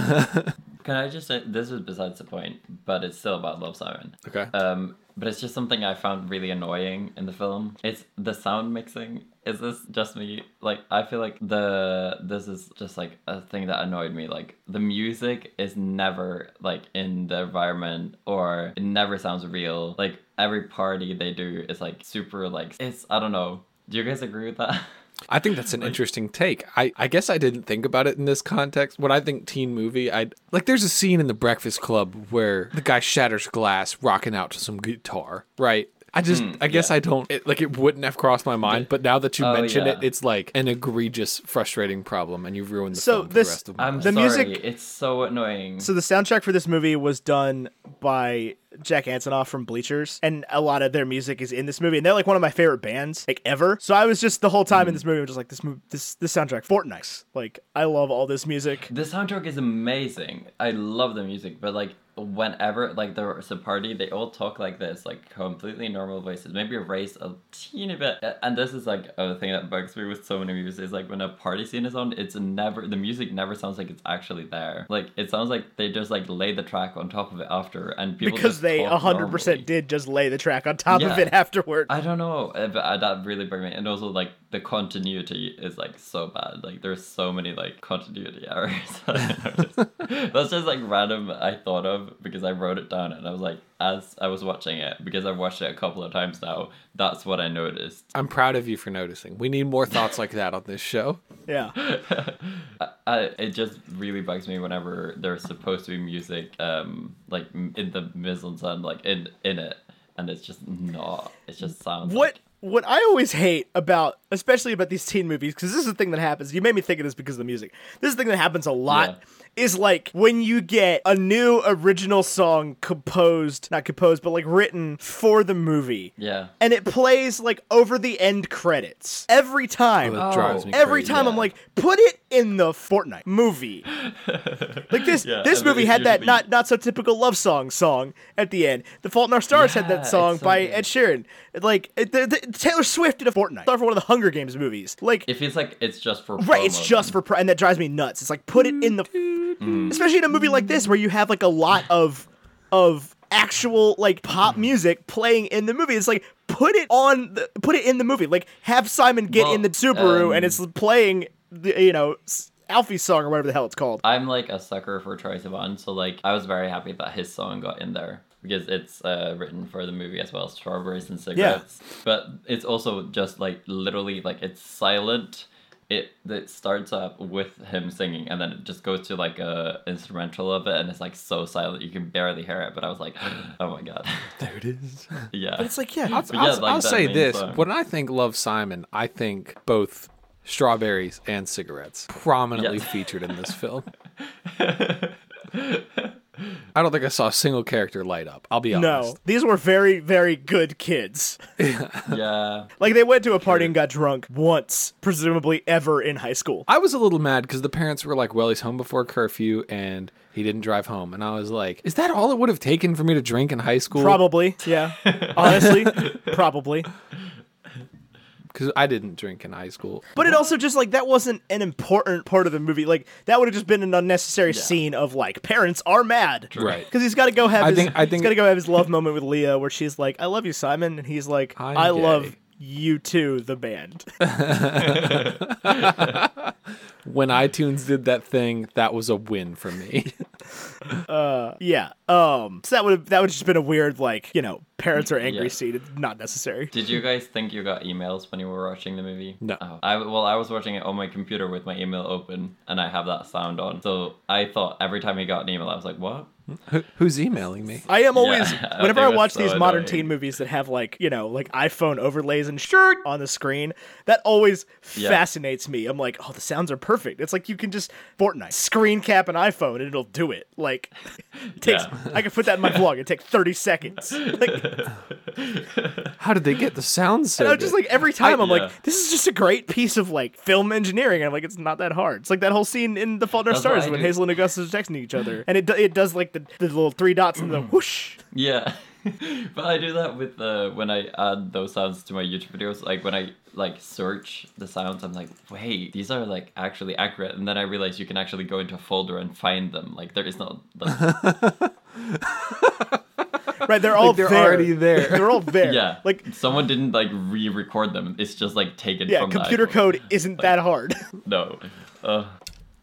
Can I just say this is besides the point, but it's still about Love Simon. Okay. Um, but it's just something I found really annoying in the film. It's the sound mixing. Is this just me? Like I feel like the this is just like a thing that annoyed me. Like the music is never like in the environment or it never sounds real. Like every party they do is like super like it's I don't know. Do you guys agree with that? I think that's an interesting take. I, I guess I didn't think about it in this context. When I think teen movie, I like there's a scene in the Breakfast Club where the guy shatters glass rocking out to some guitar, right? I just hmm, I guess yeah. I don't it, like it wouldn't have crossed my mind, but now that you Oh, mention yeah. it, it's like an egregious, frustrating problem, and you've ruined the So film for this- the rest of my I'm life. The sorry. music- It's so annoying. So the soundtrack for this movie was done by Jack Antonoff from Bleachers, and a lot of their music is in this movie, and they're like one of my favorite bands like ever. So I was just the whole time in hmm. this movie, I was just like this movie, this this soundtrack, Fortnite. Like I love all this music. The soundtrack is amazing. I love the music, but like whenever like there's a party, they all talk like this, like completely normal voices. Maybe raised a teeny bit. And this is like a thing that bugs me with so many movies is like when a party scene is on, it's never the music never sounds like it's actually there. Like it sounds like they just like lay the track on top of it after, and people Because they talk hundred percent normally. did just lay the track on top of it afterward. I don't know, but uh, that really bugged me. And also, like the continuity is like so bad. Like there's so many like continuity errors. That's just like random. I thought of because I wrote it down and I was like, as I was watching it, because I've watched it a couple of times now. That's what I noticed. I'm proud of you for noticing. We need more thoughts like that on this show. yeah. I, I, it just really bugs me whenever there's supposed to be music, um, like in the mise en scène, like in in it, and it's just not. It just sounds What like- what I always hate about, especially about these teen movies, because this is the thing that happens. You made me think of this because of the music. This is the thing that happens a lot. Yeah. Is like when you get a new original song composed, not composed, but like written for the movie. Yeah. And it plays like over the end credits every time. Oh, that drives me Every crazy. time I'm like, put it in the Fortnite movie. Like this, Yeah, this movie had that usually- not not so typical love song song at the end. The Fault in Our Stars had that song so by good. Ed Sheeran. Like it, the, the, Taylor Swift did a Fortnite star for one of the Hunger Games movies. Like It feels like it's just for right, it's promo. just for pro- and that drives me nuts. It's like put it in the, especially in a movie like this where you have like a lot of of actual like pop music playing in the movie. It's like put it on the put it in the movie. Like have Simon get Well, in the Subaru um, and it's playing the you know s- Alfie's song or whatever the hell it's called. I'm like a sucker for Troye Sivan, so like I was very happy that his song got in there because it's uh, written for the movie as well, as Strawberries and Cigarettes. Yeah. But it's also just like literally like it's silent. It it starts up with him singing and then it just goes to like a instrumental of it and it's like so silent you can barely hear it. But I was like, oh my god, There it is. yeah. But it's like yeah, I'll, I'll- like I'll say this: song. when I think Love Simon, I think both strawberries and cigarettes prominently Yes. featured in this film. I don't think I saw a single character light up. I'll be honest. no, these were very very good kids. yeah. Like they went to a party and got drunk once, presumably ever in high school. I was a little mad because the parents were like, "Well, he's home before curfew and he didn't drive home," and I was like, "Is that all it would have taken for me to drink in high school?" Probably, yeah. Honestly, probably. Because I didn't drink in high school. But it also just like that wasn't an important part of the movie. Like that would have just been an unnecessary scene of like parents are mad, Right. Because he's got to go have I his, think- I he's think- got to go have his love moment with Leah, where she's like, "I love you, Simon," and he's like, I'm "I gay." love you too, the band." When iTunes did that thing, that was a win for me. yeah. Um. So that would have that would just been a weird like you know parents are angry Yeah. scene. It's not necessary. Did you guys think you got emails when you were watching the movie? No. Oh. I well, I was watching it on my computer with my email open, and I have that sound on. So I thought every time he got an email, I was like, "What?" Who- Who's emailing me? I am always Yeah, whenever it I watch so these modern teen movies that have like you know like iPhone overlays and shirt on the screen, that always Yeah. fascinates me. I'm like, oh, the sounds are perfect. It's like you can just Fortnite screen cap an iPhone and it'll do it. Like, it takes Yeah. I can put that in my vlog. It take 30 seconds. Like, How did they get the sound so? And I'm just like every time I'm yeah. like, this is just a great piece of like film engineering. And I'm like, it's not that hard. It's like that whole scene in The Fault in Our Stars when do. Hazel and Augustus are texting each other, and it it does like the, the little three dots and the mm. whoosh. Yeah. but I do that with uh, when I add those sounds to my YouTube videos. Like when I like search the sounds, I'm like, wait, these are like actually accurate. And then I realize you can actually go into a folder and find them. Like there is not. Like, Right, they're all they're there. already there. they're all there. yeah. like someone didn't like re-record them. It's just like taken yeah, computer code isn't that hard. No. Uh,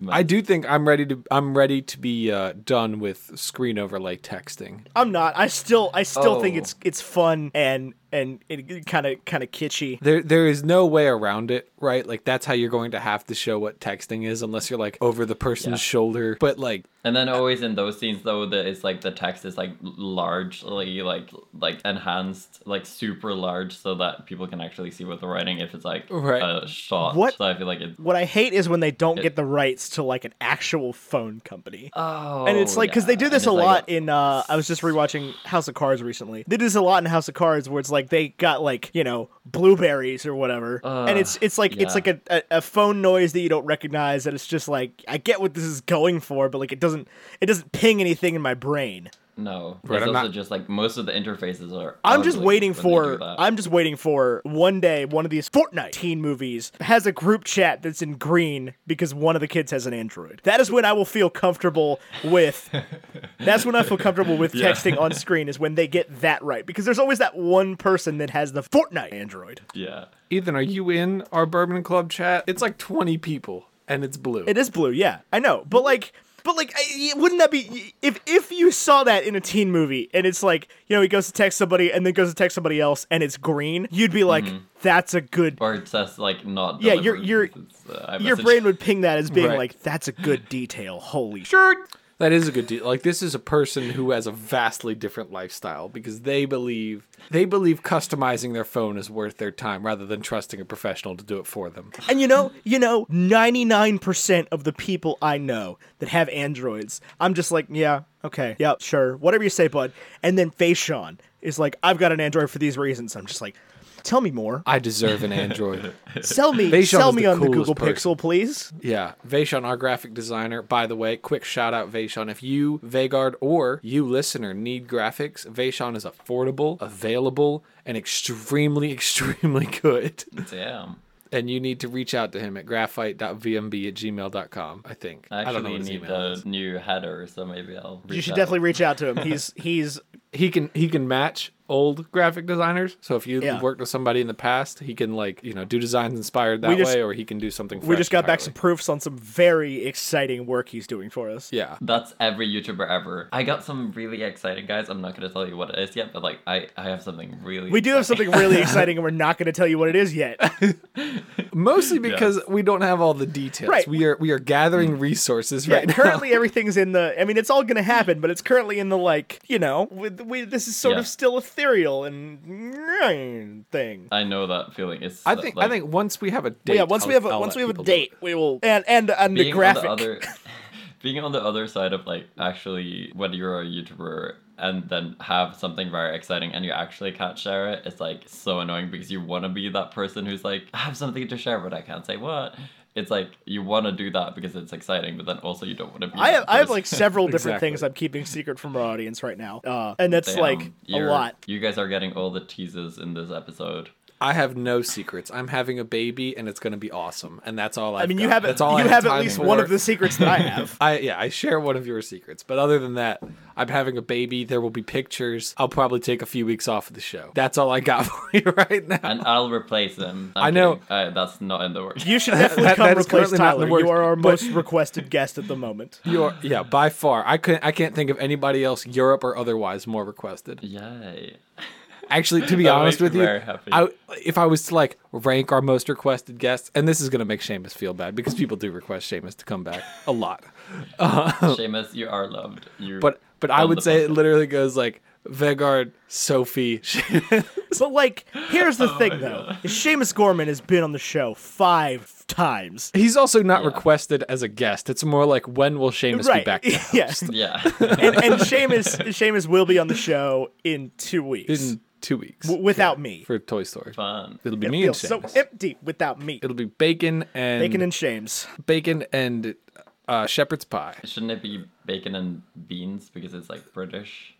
I do think I'm ready to. I'm ready to be uh, done with screen overlay texting. I'm not. I still I still think Oh. it's it's fun and and kind of kind of kitschy. There, there is no way around it, right? Like that's how you're going to have to show what texting is, unless you're like over the person's Yeah. shoulder. But like, And then always in those scenes though, that it's like the text is like largely like like enhanced, like super large, so that people can actually see what they're writing if it's like Right. a shot. What- So I feel like it. What I hate is when they don't get the rights to like an actual phone company. Oh. and it's like because they do this a it's like lot in uh i was just rewatching house of cards recently they do this a lot in house of cards where it's like they got like you know blueberries or whatever. And it's it's like it's like a, a, a phone noise that you don't recognize and it's just like i get what this is going for but like it doesn't it doesn't ping anything in my brain No, Right, it's I'm also not- just like most of the interfaces are. I'm just waiting for. I'm just waiting for one day one of these Fortnite teen movies has a group chat that's in green because one of the kids has an Android. That is when I will feel comfortable with That's when I feel comfortable with Yeah. texting on screen is when they get that right because there's always that one person that has the Fortnite Android. Yeah. Ethan, are you in our Bourbon Club chat? It's like 20 people, and it's blue. It is blue, yeah. I know. But like but like wouldn't that be if if you saw that in a teen movie and it's like, you know, he goes to text somebody and then goes to text somebody else and it's green, you'd be like that's a good Or it says like not. Yeah, your- your- uh, your brain would ping that as being Right. like, "That's a good detail." Holy shit! That is a good deal. Like this is a person who has a vastly different lifestyle because they believe they believe customizing their phone is worth their time rather than trusting a professional to do it for them. And you know, you know, ninety nine percent of the people I know that have androids, I'm just like, yeah, okay, yeah, sure, whatever you say, bud. And then Faishon is like, I've got an android for these reasons. I'm just like, tell me more. I deserve an Android. Sell me, Faishon sell is me the on the coolest Google person. Pixel, please. Yeah, Vaishon, our graphic designer. By the way, quick shout out Vaishon. If you, Vegard, or you listener need graphics, Vaishon is affordable, available, and extremely, extremely good. Damn. And you need to reach out to him at graphite.vmb at gmail.com, I think. I I don't know actually what his need email a is. new header, so maybe I'll. You should out. definitely reach out to him. He's he's He can he can match old graphic designers. So if you Yeah. worked with somebody in the past, he can like, you know, do designs inspired that just- way or he can do something we just got back some proofs on some very exciting work he's doing for us. Yeah. That's every YouTuber ever. I got some really exciting guys. I'm not gonna tell you what it is yet, but like I, I have something really. We do have something really exciting, and we're not going to tell you what it is yet. Mostly because we don't have all the details. Right. We are we are gathering mm. resources Yeah, right now. currently everything's in the. I mean, it's all going to happen, but it's currently in the like, you know, with we, this is sort Yeah. of still ethereal and thing. I know that feeling. It's. I think like, I think once we have a date, yeah, once we I'll- have a I'll once we have a people do date, we will and and and the being graphic. on the other, being on the other side of like actually when you're a YouTuber and then have something very exciting and you actually can't share it, it's like so annoying because you want to be that person who's like, I have something to share, but I can't say what. It's like you want to do that because it's exciting, but then also you don't want to be. I have I have like several different Exactly. things I'm keeping secret from our audience right now, uh, and that's Damn, like a lot. You guys are getting all the teases in this episode. I have no secrets. I'm having a baby and it's going to be awesome, and that's all I've I mean, you got. have that's all you I have at least for. one of the secrets that I have. I yeah, I share one of your secrets, but other than that, I'm having a baby. There will be pictures. I'll probably take a few weeks off of the show. That's all I got for you right now. And I'll replace them. I'm I know. Uh, that's not in the works. You should definitely That- come that is replace currently not in the Tyler. works, You are our most requested guest at the moment. You're yeah, by far. I couldn't. I can't think of anybody else, Europe or otherwise, more requested. Yay. Actually, to be That honest with you. I, if I was to like rank our most requested guests, and this is gonna make Seamus feel bad because people do request Seamus to come back a lot. Um, Seamus, you are loved. You But but I would say it literally goes like Vegard, Sophie. But like, here's the oh thing though: is Seamus Gorman has been on the show five times. He's also not requested as a guest. It's more like when will Seamus be back? yes. Yeah. And, and Seamus, Seamus will be on the show in two weeks In two weeks w- without me. for Toy Story. Fun. It'll be It me and feels so empty without me. It'll be bacon and Bacon and Shames. bacon and uh, shepherd's pie. Shouldn't it be bacon and beans because it's like British?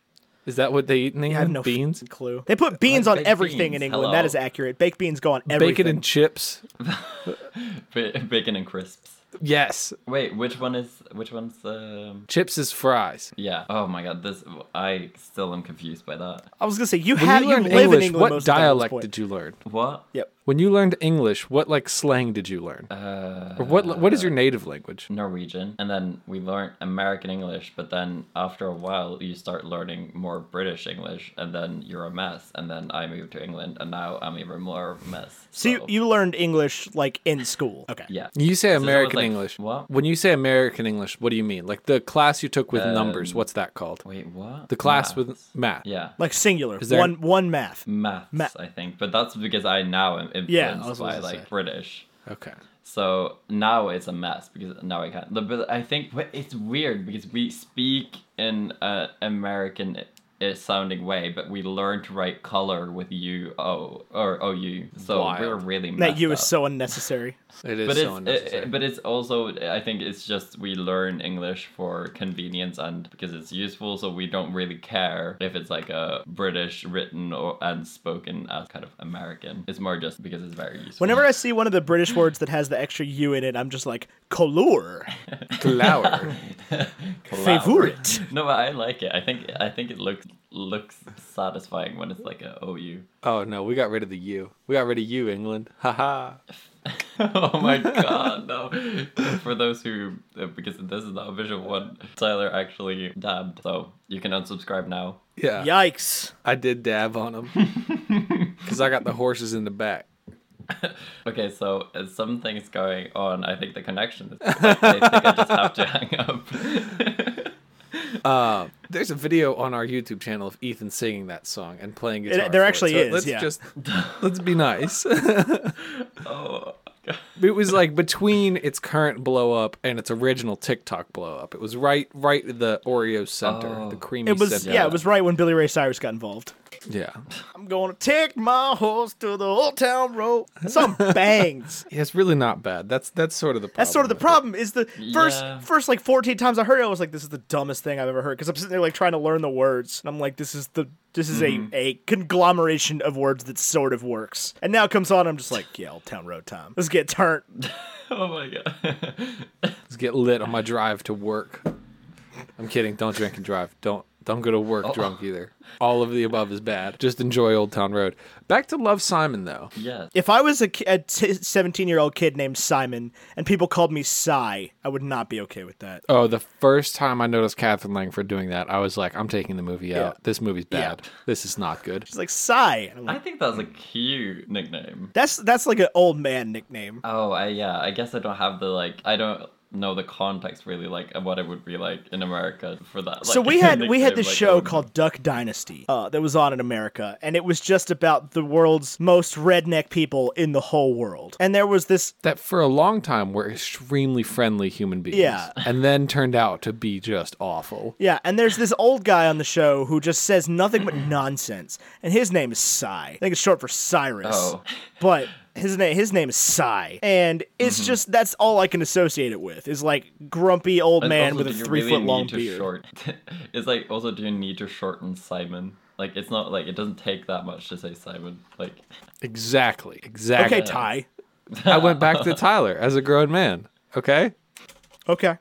Is that what they eat in I have England? no beans, clue. They put beans like on baked everything in. England. That Hello. is accurate. Baked beans go on everything. bacon and chips. Bacon and crisps. Yes, Wait, which one is which one's the? chips is fries. Yeah. Oh my god, this I still am confused by that. I was gonna say you When have you you, learned live English, in England what most of the time at this dialect did you learn? What? Yep. When you learned English, what like slang did you learn? Uh, or what what is your native language? Norwegian, and then we learned American English. But then after a while, you start learning more British English, and then you're a mess. And then I moved to England, and now I'm even more of a mess. So you, you learned English like in school. Okay. yeah. You say So it's almost American like- English. What? When you say American English, what do you mean? Like the class you took with numbers, Um, what's that called? Wait, what? The class Maths. with math. Yeah. Like singular. there- One one math. Maths, Ma- I think, but that's because I now am influenced Yeah, I was by like say. British. Okay. So now it's a mess because now I can't. But I think it's weird because we speak in an American uh, sounding way, but we learn to write color with U O or O U. So Wild. we're really That U is up. so unnecessary. It is But so it's unnecessary. it, but it's also I think it's just we learn English for convenience and because it's useful, so we don't really care if it's like a British written or and spoken as kind of American. It's more just because it's very useful. Whenever I see one of the British words that has the extra U in it, I'm just like color, Flower. favorite. No, I like it. I think I think it looks looks satisfying when it's like a OU. oh no, we got rid of the U. We got rid of you, England. Haha. oh my god, no. For those who uh, because this is not a visual one, Tyler actually dabbed, so you can unsubscribe now. Yeah. Yikes. I did dab on him. Because I got the horses in the back. Okay, so uh, something's going on. I think the connection is. Like, I think I just have to hang up. Uh, there's a video on our YouTube channel of Ethan singing that song and playing guitar. there for it. actually So is, Let's yeah. just let's be nice. oh. God. it was like between its current blow up and its original TikTok blow up. It was right, right the Oreo center, Oh. the creamy It was center. yeah. it was right when Billy Ray Cyrus got involved. Yeah. I'm gonna take my horse to the old town road. That song bangs. Yeah, it's really not bad. That's that's sort of the problem. That's sort of the problem. Is the first Yeah. first like 14 times I heard it, I was like, this is the dumbest thing I've ever heard. Because I'm sitting there like trying to learn the words, and I'm like, this is the this is Mm-hmm. a a conglomeration of words that sort of works. And now it comes on, I'm just like, yeah, old town road time. Let's get turned. Oh my god. Let's get lit on my drive to work. I'm kidding. Don't drink and drive. Don't don't go to work Oh. drunk either. All of the above is bad. Just enjoy Old Town Road. Back to Love Simon though. Yeah. If I was a 17 year old kid named Simon and people called me Cy, I would not be okay with that. Oh, the first time I noticed Katherine Langford doing that, I was like, I'm taking the movie out. Yeah. This movie's Yeah. bad. This is not good. She's like Cy. I'm like, I think that's a cute nickname. that's that's like an old man nickname. Oh, I yeah. I guess I don't have the like. I don't know the context really like of what it would be like in America for that. so we had we had this like, show wouldn't- called Duck Dynasty uh, that was on in America, and it was just about the world's most redneck people in the whole world. And there was this That for a long time were extremely friendly human beings. Yeah. And then turned out to be just awful. yeah, and there's this old guy on the show who just says nothing but nonsense, and his name is Cy. I think it's short for Cyrus. Oh. but his name his name is Cy, and it's Mm-hmm. just that's all I can associate it with is like grumpy old And man also, with a three really foot long to beard. Short... it's like also do you need to shorten Simon? Like it's not like it doesn't take that much to say Simon. Like Exactly. Exactly. Okay, Ty. I went back to Tyler as a grown man. Okay? Okay.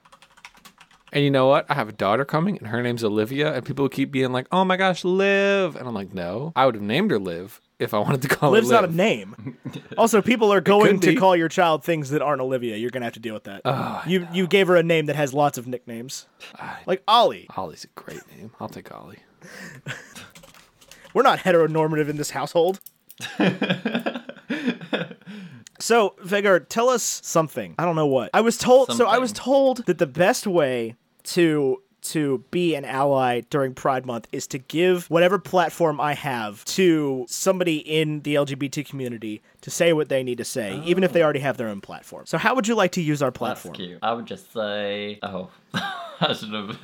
And you know what? I have a daughter coming, and her name's Olivia, and people keep being like, "Oh my gosh, Liv!" And I'm like, "No, I would have named her Liv if I wanted to call Liv's her not a name. Also, people are going to be. call your child things that aren't Olivia. You're gonna have to deal with that. Oh, you you gave her a name that has lots of nicknames, like Ollie. Ollie's a great name. I'll take Ollie. We're not heteronormative in this household. so, Vegard, tell us something. I don't know what. I was told. So I was told that the best way to to be an ally during Pride Month is to give whatever platform I have to somebody in the LGBT community to say what they need to say, even if they already have their own platform. So, how would you like to use our That's platform? cute. I would just say, oh, I should have.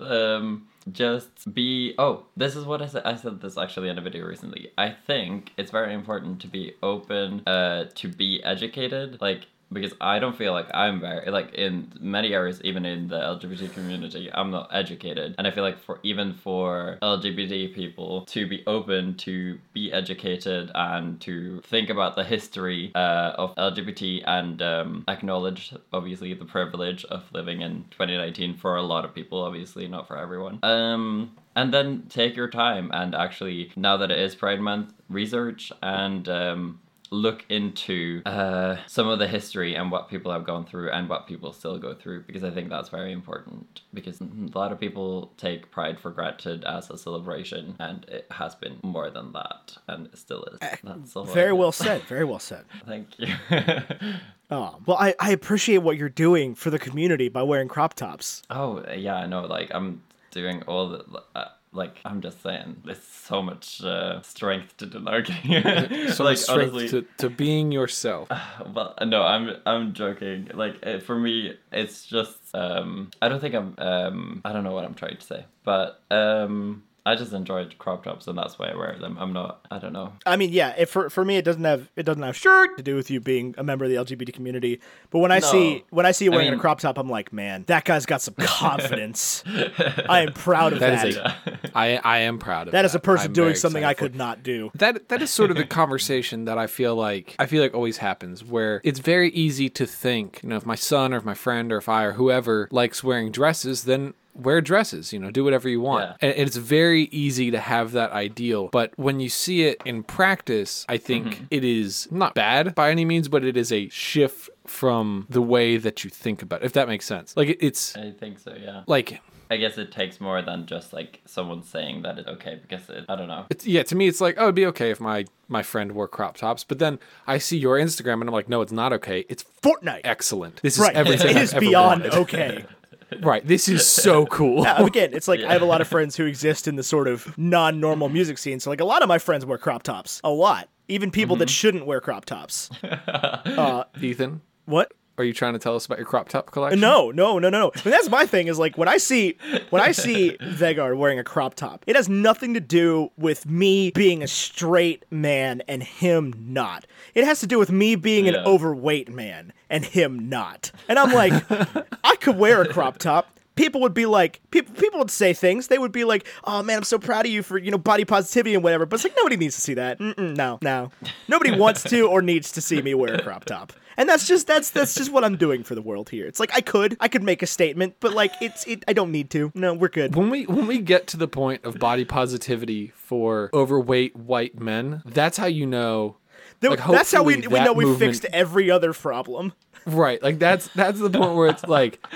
Um, just be. Oh, this is what I said. I said this actually in a video recently. I think it's very important to be open, uh, to be educated. Like because I don't feel like I'm very like in many areas, even in the LGBT community, I'm not educated, and I feel like for even for LGBT people to be open to be educated and to think about the history uh, of LGBT and um, acknowledge obviously the privilege of living in 2019 for a lot of people, obviously not for everyone. Um, and then take your time and actually now that it is Pride Month, research and um, look into uh, some of the history and what people have gone through and what people still go through because I think that's very important because a lot of people take pride for granted as a celebration and it has been more than that and it still is. That's all Very well said. Very well said. Thank you. Oh, well, I, I appreciate what you're doing for the community by wearing crop tops. oh yeah, I know. Like I'm doing all the. Uh, like I'm just saying, there's so much uh, strength to denying. So like much strength honestly, to, to being yourself. Well, no, I'm I'm joking. Like uh, for me, it's just um I don't think I'm um I don't know what I'm trying to say, but um I just enjoyed crop tops and that's why I wear them. I'm not I don't know. I mean, yeah, if for, for me it doesn't have it doesn't have shirt to do with you being a member of the LGBT community. But when I see when I see you I wearing mean- a crop top, I'm like, man, that guy's got some confidence. I am proud of That that. is a- I I am proud of that is a person I'm doing something I could not do. that that is sort of the conversation that I feel like I feel like always happens where it's very easy to think, you know, if my son or if my friend or if I or whoever likes wearing dresses, then wear dresses, you know, do whatever you want. Yeah. And it's very easy to have that ideal, but when you see it in practice, I think Mm-hmm. it is not bad by any means, but it is a shift from the way that you think about it, if that makes sense. Like it's I think so, yeah. like I guess it takes more than just like someone saying that it's okay because it, I don't know. It's, yeah, to me, it's like, oh, it'd be okay if my my friend wore crop tops. But then I see your Instagram, and I'm like, no, it's not okay. It's Fortnite. excellent. This is Right. everything it I've is ever beyond wanted. okay. Right. This is so cool. Uh, again, it's like I have a lot of friends who exist in the sort of non-normal music scene. So like a lot of my friends wear crop tops. A lot. Even people that shouldn't wear crop tops. Uh, Ethan, What? Are you trying to tell us about your crop top collection? No, no, no, no, no. And that's my thing is like when I see when I see Vegard wearing a crop top, it has nothing to do with me being a straight man and him not. It has to do with me being an overweight man and him not. And I'm like, I could wear a crop top. People would be like, people people would say things. They would be like, "Oh man, I'm so proud of you for you know body positivity and whatever." But it's like nobody needs to see that. Mm-mm, no, no, nobody wants to or needs to see me wear a crop top. And that's just that's that's just what I'm doing for the world here. It's like I could I could make a statement, but like it's it I don't need to. No, we're good. When we when we get to the point of body positivity for overweight white men, that's how you know. Like, that's how we we that know we movement- fixed every other problem. Right. Like that's that's the point where it's like,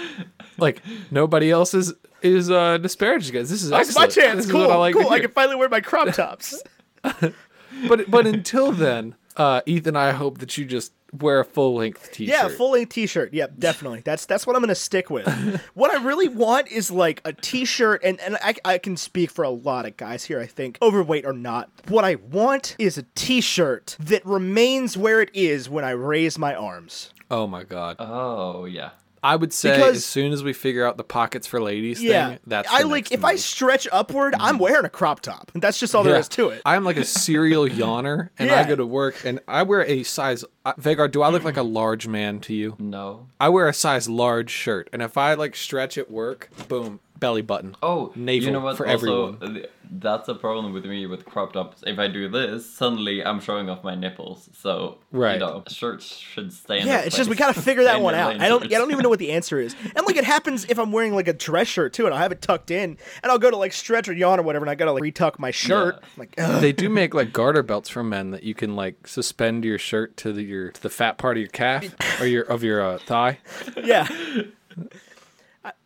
like nobody else is is uh disparaged against. This is That's my chance. This cool, I like cool. I can finally wear my crop tops. But but until then, uh, Ethan, I hope that you just wear a full length t-shirt. Yeah, full length T-shirt. Yep, definitely. That's that's what I'm gonna stick with. what I really want is like a T-shirt, and and I I can speak for a lot of guys here. I think overweight or not. What I want is a T-shirt that remains where it is when I raise my arms. Oh my god. Oh yeah. I would say Because- as soon as we figure out the pockets for ladies Yeah, thing, that's I the like next if I stretch upward, I'm wearing a crop top. That's just all there Yeah. is to it. I'm like a serial yawner, and I go to work, and I wear a size. Uh, Vegard, do I look like a large man to you? No. I wear a size large shirt, and if I like stretch at work, boom, belly button. Oh, navel you know what? for also, everyone. that's a problem with me with crop tops. If I do this, suddenly I'm showing off my nipples. So Right. you know, shirts should stay. In Yeah, their it's just we gotta figure that one out. I don't, shirts. I don't even know what the answer is. And like it happens if I'm wearing like a dress shirt too, and I have it tucked in, and I'll go to like stretch or yawn or whatever, and I gotta like retuck my shirt. Yeah. Like, ugh. they do make like garter belts for men that you can like suspend your shirt to the, your to the fat part of your calf or your of your uh, thigh, yeah,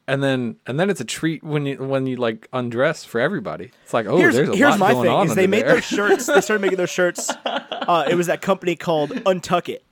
and then and then it's a treat when you when you like undress for everybody. It's like oh, here's there's a here's lot my going thing on is they made there. those shirts. They started making those shirts. Uh, it was that company called Untuck It,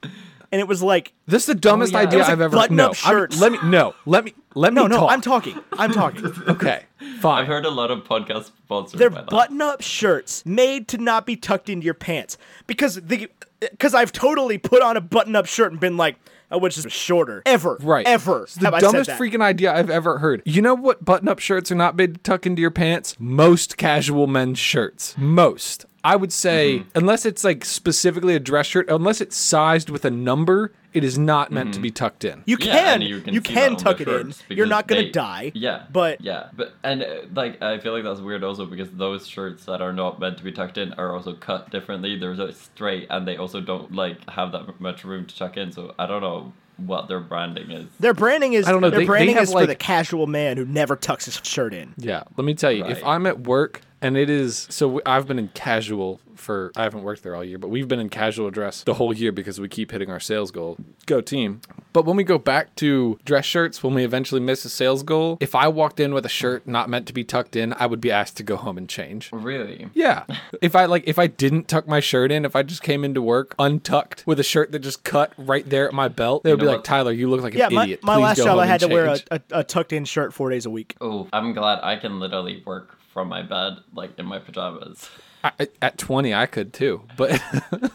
and it was like This is the dumbest yeah. idea It was I've like ever. button-up No, I'm- shirts. let me no. Let me Let me no, no, talk. I'm talking. I'm talking. okay, fine. I've heard a lot of podcast sponsors. They're button-up shirts made to not be tucked into your pants because the because I've totally put on a button-up shirt and been like, oh, Uh, which is shorter ever, Right. Ever. It's the have I said dumbest freaking idea I've ever heard. You know what button up shirts are not made to tuck into your pants? Most casual men's shirts. Most. I would say, Mm-hmm. unless it's like specifically a dress shirt, unless it's sized with a number, it is not meant to be tucked in. You Yeah, can, and you you can, can, see that on tuck it in. You're not gonna they- die. Yeah, but yeah, but and uh, like I feel like that's weird also because those shirts that are not meant to be tucked in are also cut differently. They're so straight, and they also don't like have that much room to tuck in. So I don't know what their branding is. their branding is I don't know, Their they- they branding have, is for like- the casual man who never tucks his shirt in. Yeah, let me tell you, if I'm at work and it is so, I've been in casual for I haven't worked there all year, but we've been in casual dress the whole year because we keep hitting our sales goal. Go team! But when we go back to dress shirts, when we eventually miss a sales goal, if I walked in with a shirt not meant to be tucked in, I would be asked to go home and change. Really? Yeah. if I like if I didn't tuck my shirt in, if I just came into work untucked with a shirt that just cut right there at my belt, they would know be like, "Tyler, you look like an Yeah, my, idiot." my Please last go job, home I had and to wear a, a, a tucked-in shirt four days a week. Oh, I'm glad I can literally work from my bed, like in my pajamas. I, at 20 I could too, but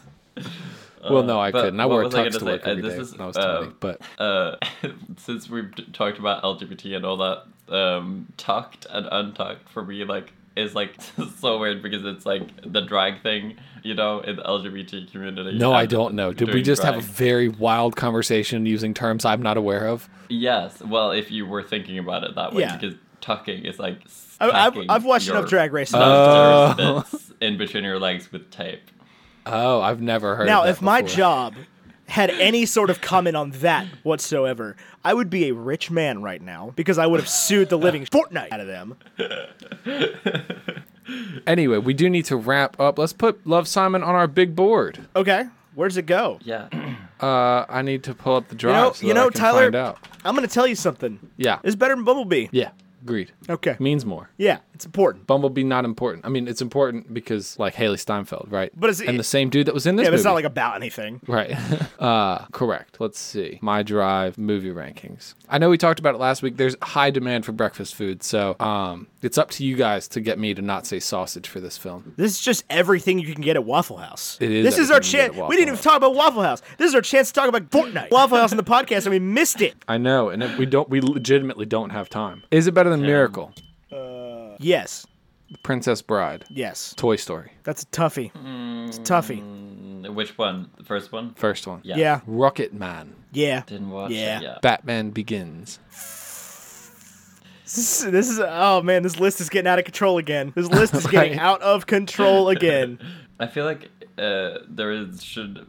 well no I but couldn't. I wore was I to gonna work say? Uh, every this day is, when I was uh, 20. But Uh, since we've talked about LGBT and all that, um, tucked and untucked for me, like, is like so weird because it's like the drag thing, you know, in the LGBT community. no, I don't know. Did we doing just have a very wild conversation using terms I'm not aware of? Yes, well, if you were thinking about it that way, Yeah. because tucking is like. I, I've, I've watched enough Drag Race. Uh, in between your legs with tape. Oh, I've never heard. now, of that Now, if my job had any sort of comment on that whatsoever, I would be a rich man right now because I would have sued the living Fortnite out of them. Anyway, we do need to wrap up. Let's put Love Simon on our big board. Okay, where's it go? Yeah. Uh, I need to pull up the drive. know- so you that I know, can Tyler- Find out. I'm gonna tell you something. Yeah. It's better than Bumblebee. Yeah. Agreed. Okay. Means more. Yeah, it's important. Bumblebee not important. I mean, it's important because like Hailee Steinfeld, right? But it's- and the same dude that was in this Yeah, but movie. it's not like about anything. Right. uh, correct. Let's see. My Drive movie rankings. I know we talked about it last week. There's high demand for breakfast food, so um, it's up to you guys to get me to not say sausage for this film. This is just everything you can get at Waffle House. It is This is our everything you can chance. We didn't even talk about Waffle House. This is our chance to talk about Fortnite. Waffle House in the podcast, and we missed it. I know, and it, we don't. We legitimately don't have time. Is it better than Miracle, Yes. Princess Bride, Yes. Toy Story, That's a toughie. It's a toughie. Mm, Which one? The first one? first one? Yeah. Yeah. Rocketman, Yeah. Didn't watch Yeah. it. Yeah. Batman Begins. This is, this is oh man, this list is getting out of control again. This list is getting Right. out of control again. I feel like uh, there is should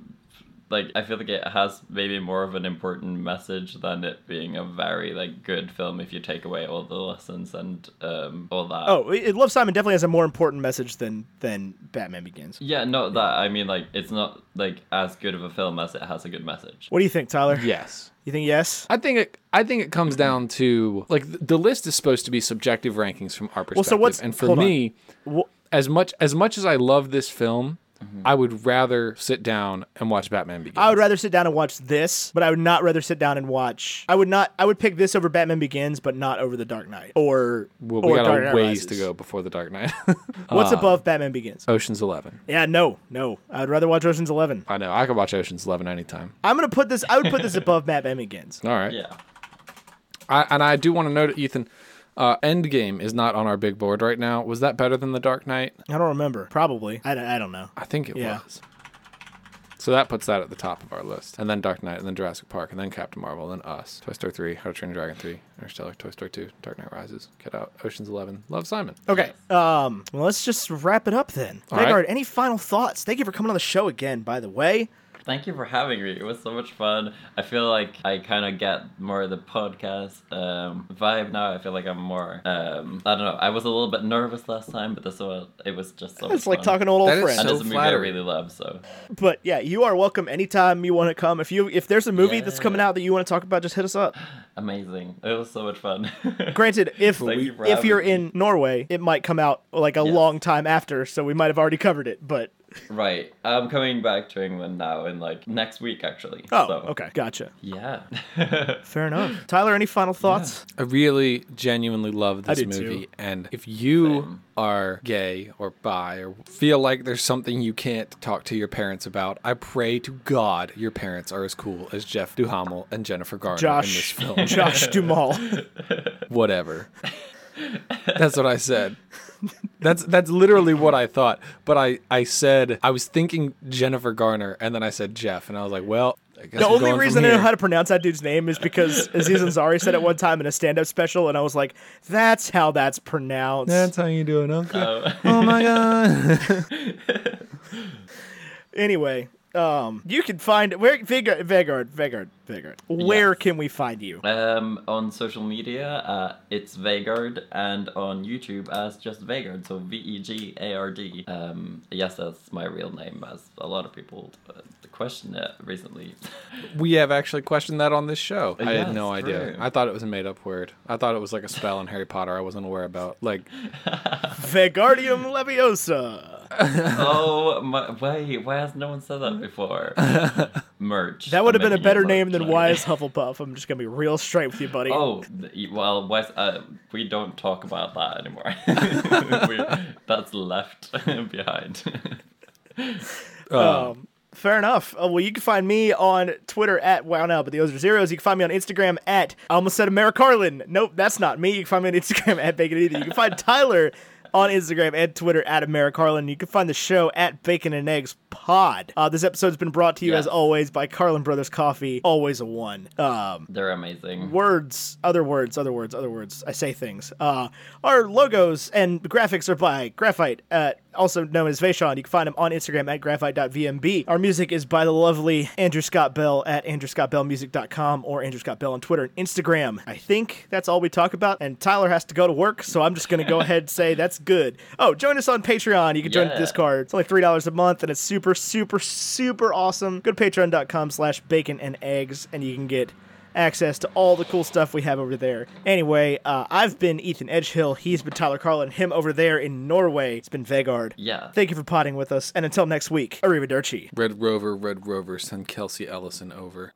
like I feel like it has maybe more of an important message than it being a very like good film if you take away all the lessons and um all that. Oh, it, Love Simon definitely has a more important message than than Batman Begins. Yeah, no, that I mean like it's not like as good of a film as it has a good message. What do you think, Tyler? Yes. You think yes? I think it. I think it comes down to like the list is supposed to be subjective rankings from our perspective. Well, so what's- and for hold on. me, Wh- as much as much as I love this film, Mm-hmm. I would rather sit down and watch Batman Begins. I would rather sit down and watch this, but I would not rather sit down and watch. I would not. I would pick this over Batman Begins, but not over The Dark Knight or Well, or we got Dark a Knight ways to go before the Dark Knight. What's uh, above Batman Begins? Ocean's Eleven. Yeah, no, no. I'd rather watch Ocean's Eleven. I know. I could watch Ocean's Eleven anytime. I'm gonna put this. I would put this above Batman Begins. All right. Yeah. I, and I do want to note, Ethan, uh, Endgame is not on our big board right now. Was that better than the Dark Knight? I don't remember. Probably. I, don't- I don't know. I think it Yeah. was. So that puts that at the top of our list. And then Dark Knight, and then Jurassic Park, and then Captain Marvel, and then Us, Toy Story 3, How to Train Your Dragon 3, Interstellar, Toy Story 2, Dark Knight Rises, Get Out, Ocean's 11, Love Simon. Okay. Um. Well, let's just wrap it up then. All right. Any final thoughts? Thank you for coming on the show again. By the way. Thank you for having me. It was so much fun. I feel like I kind of get more of the podcast um, vibe now. I feel like I'm more. Um, I don't know. I was a little bit nervous last time, but this one it was just so. It's much like fun. talking to old, That old is friends. And so it's a movie flattering. I really love. So But yeah, you are welcome anytime you want to come. If you if there's a movie that's coming out that you want to talk about, just hit us up. amazing. It was so much fun. Granted, if Thank you if you're me. in Norway, it might come out like a Yes. long time after, so we might have already covered it. But Right. I'm coming back to England now in like next week actually. Oh, so, okay, gotcha. Yeah. Fair enough. Tyler, any final thoughts? I really genuinely love this do movie. too. And if you Same. are gay or bi or feel like there's something you can't talk to your parents about, I pray to God your parents are as cool as Jeff Duhamel and Jennifer Garner in this Josh, film. Josh Duhamel. Whatever. That's what I said. That's that's literally what I thought. But I, I said I was thinking Jennifer Garner and then I said Jeff and I was like, well, The only reason I know how to pronounce that dude's name is because Aziz Ansari said it one time in a stand-up special, and I was like, "That's how that's pronounced." That's how you do it, Uncle. Oh. oh my god. Anyway, um, you can find where Vegard, Vegard, Vegard, Vegard. Where Yes. can we find you? um, on social media, uh, it's Vegard, and on YouTube as just Vegard, so V E G A R D. Um, yes, that's my real name, as a lot of people uh, questioned it recently. We have actually questioned that on this show. I Yeah, had no it's idea. true. I thought it was a made up word. I thought it was like a spell in Harry Potter I wasn't aware about. Like, Vegardium Leviosa. oh, my, wait, why has no one said that before? Merch. That would have been a better name than like- Wise Hufflepuff. I'm just gonna be real straight with you, buddy. Oh, well, Wes, uh, we don't talk about that anymore. we, that's left behind. Um, fair enough. Uh, well, you can find me on Twitter at Wow Now, but the O's are zeros. You can find me on Instagram at I almost said America Carlin. Nope, that's not me. You can find me on Instagram at Bacon and Ethan. You can find Tyler on Instagram and Twitter at America Carlin. You can find the show at Bacon and Eggs Pod. Uh, this episode's been brought to you as always by Carlin Brothers Coffee. Always a one. Um, They're amazing. words, other words, other words, other words. I say things. Uh, our logos and graphics are by Graphite, uh, also known as Vaishon. You can find him on Instagram at graphite.vmb. Our music is by the lovely Andrew Scott Bell at andrewscottbellmusic.com or Andrew Scott Bell on Twitter and Instagram. I think that's all we talk about. And Tyler has to go to work, so I'm just going to go ahead and say that's good. Oh, join us on Patreon. You can join the Yeah. Discord. It's only $3 a month, and it's super, super, super awesome. Go to patreon.com slash bacon and eggs, and you can get access to all the cool stuff we have over there. Anyway, uh, I've been Ethan Edgehill. He's been Tyler Carlin. Him over there in Norway. It's been Vegard. Yeah. Thank you for potting with us. And until next week, arrivederci. Red Rover, Red Rover, send Kelsey Ellison over.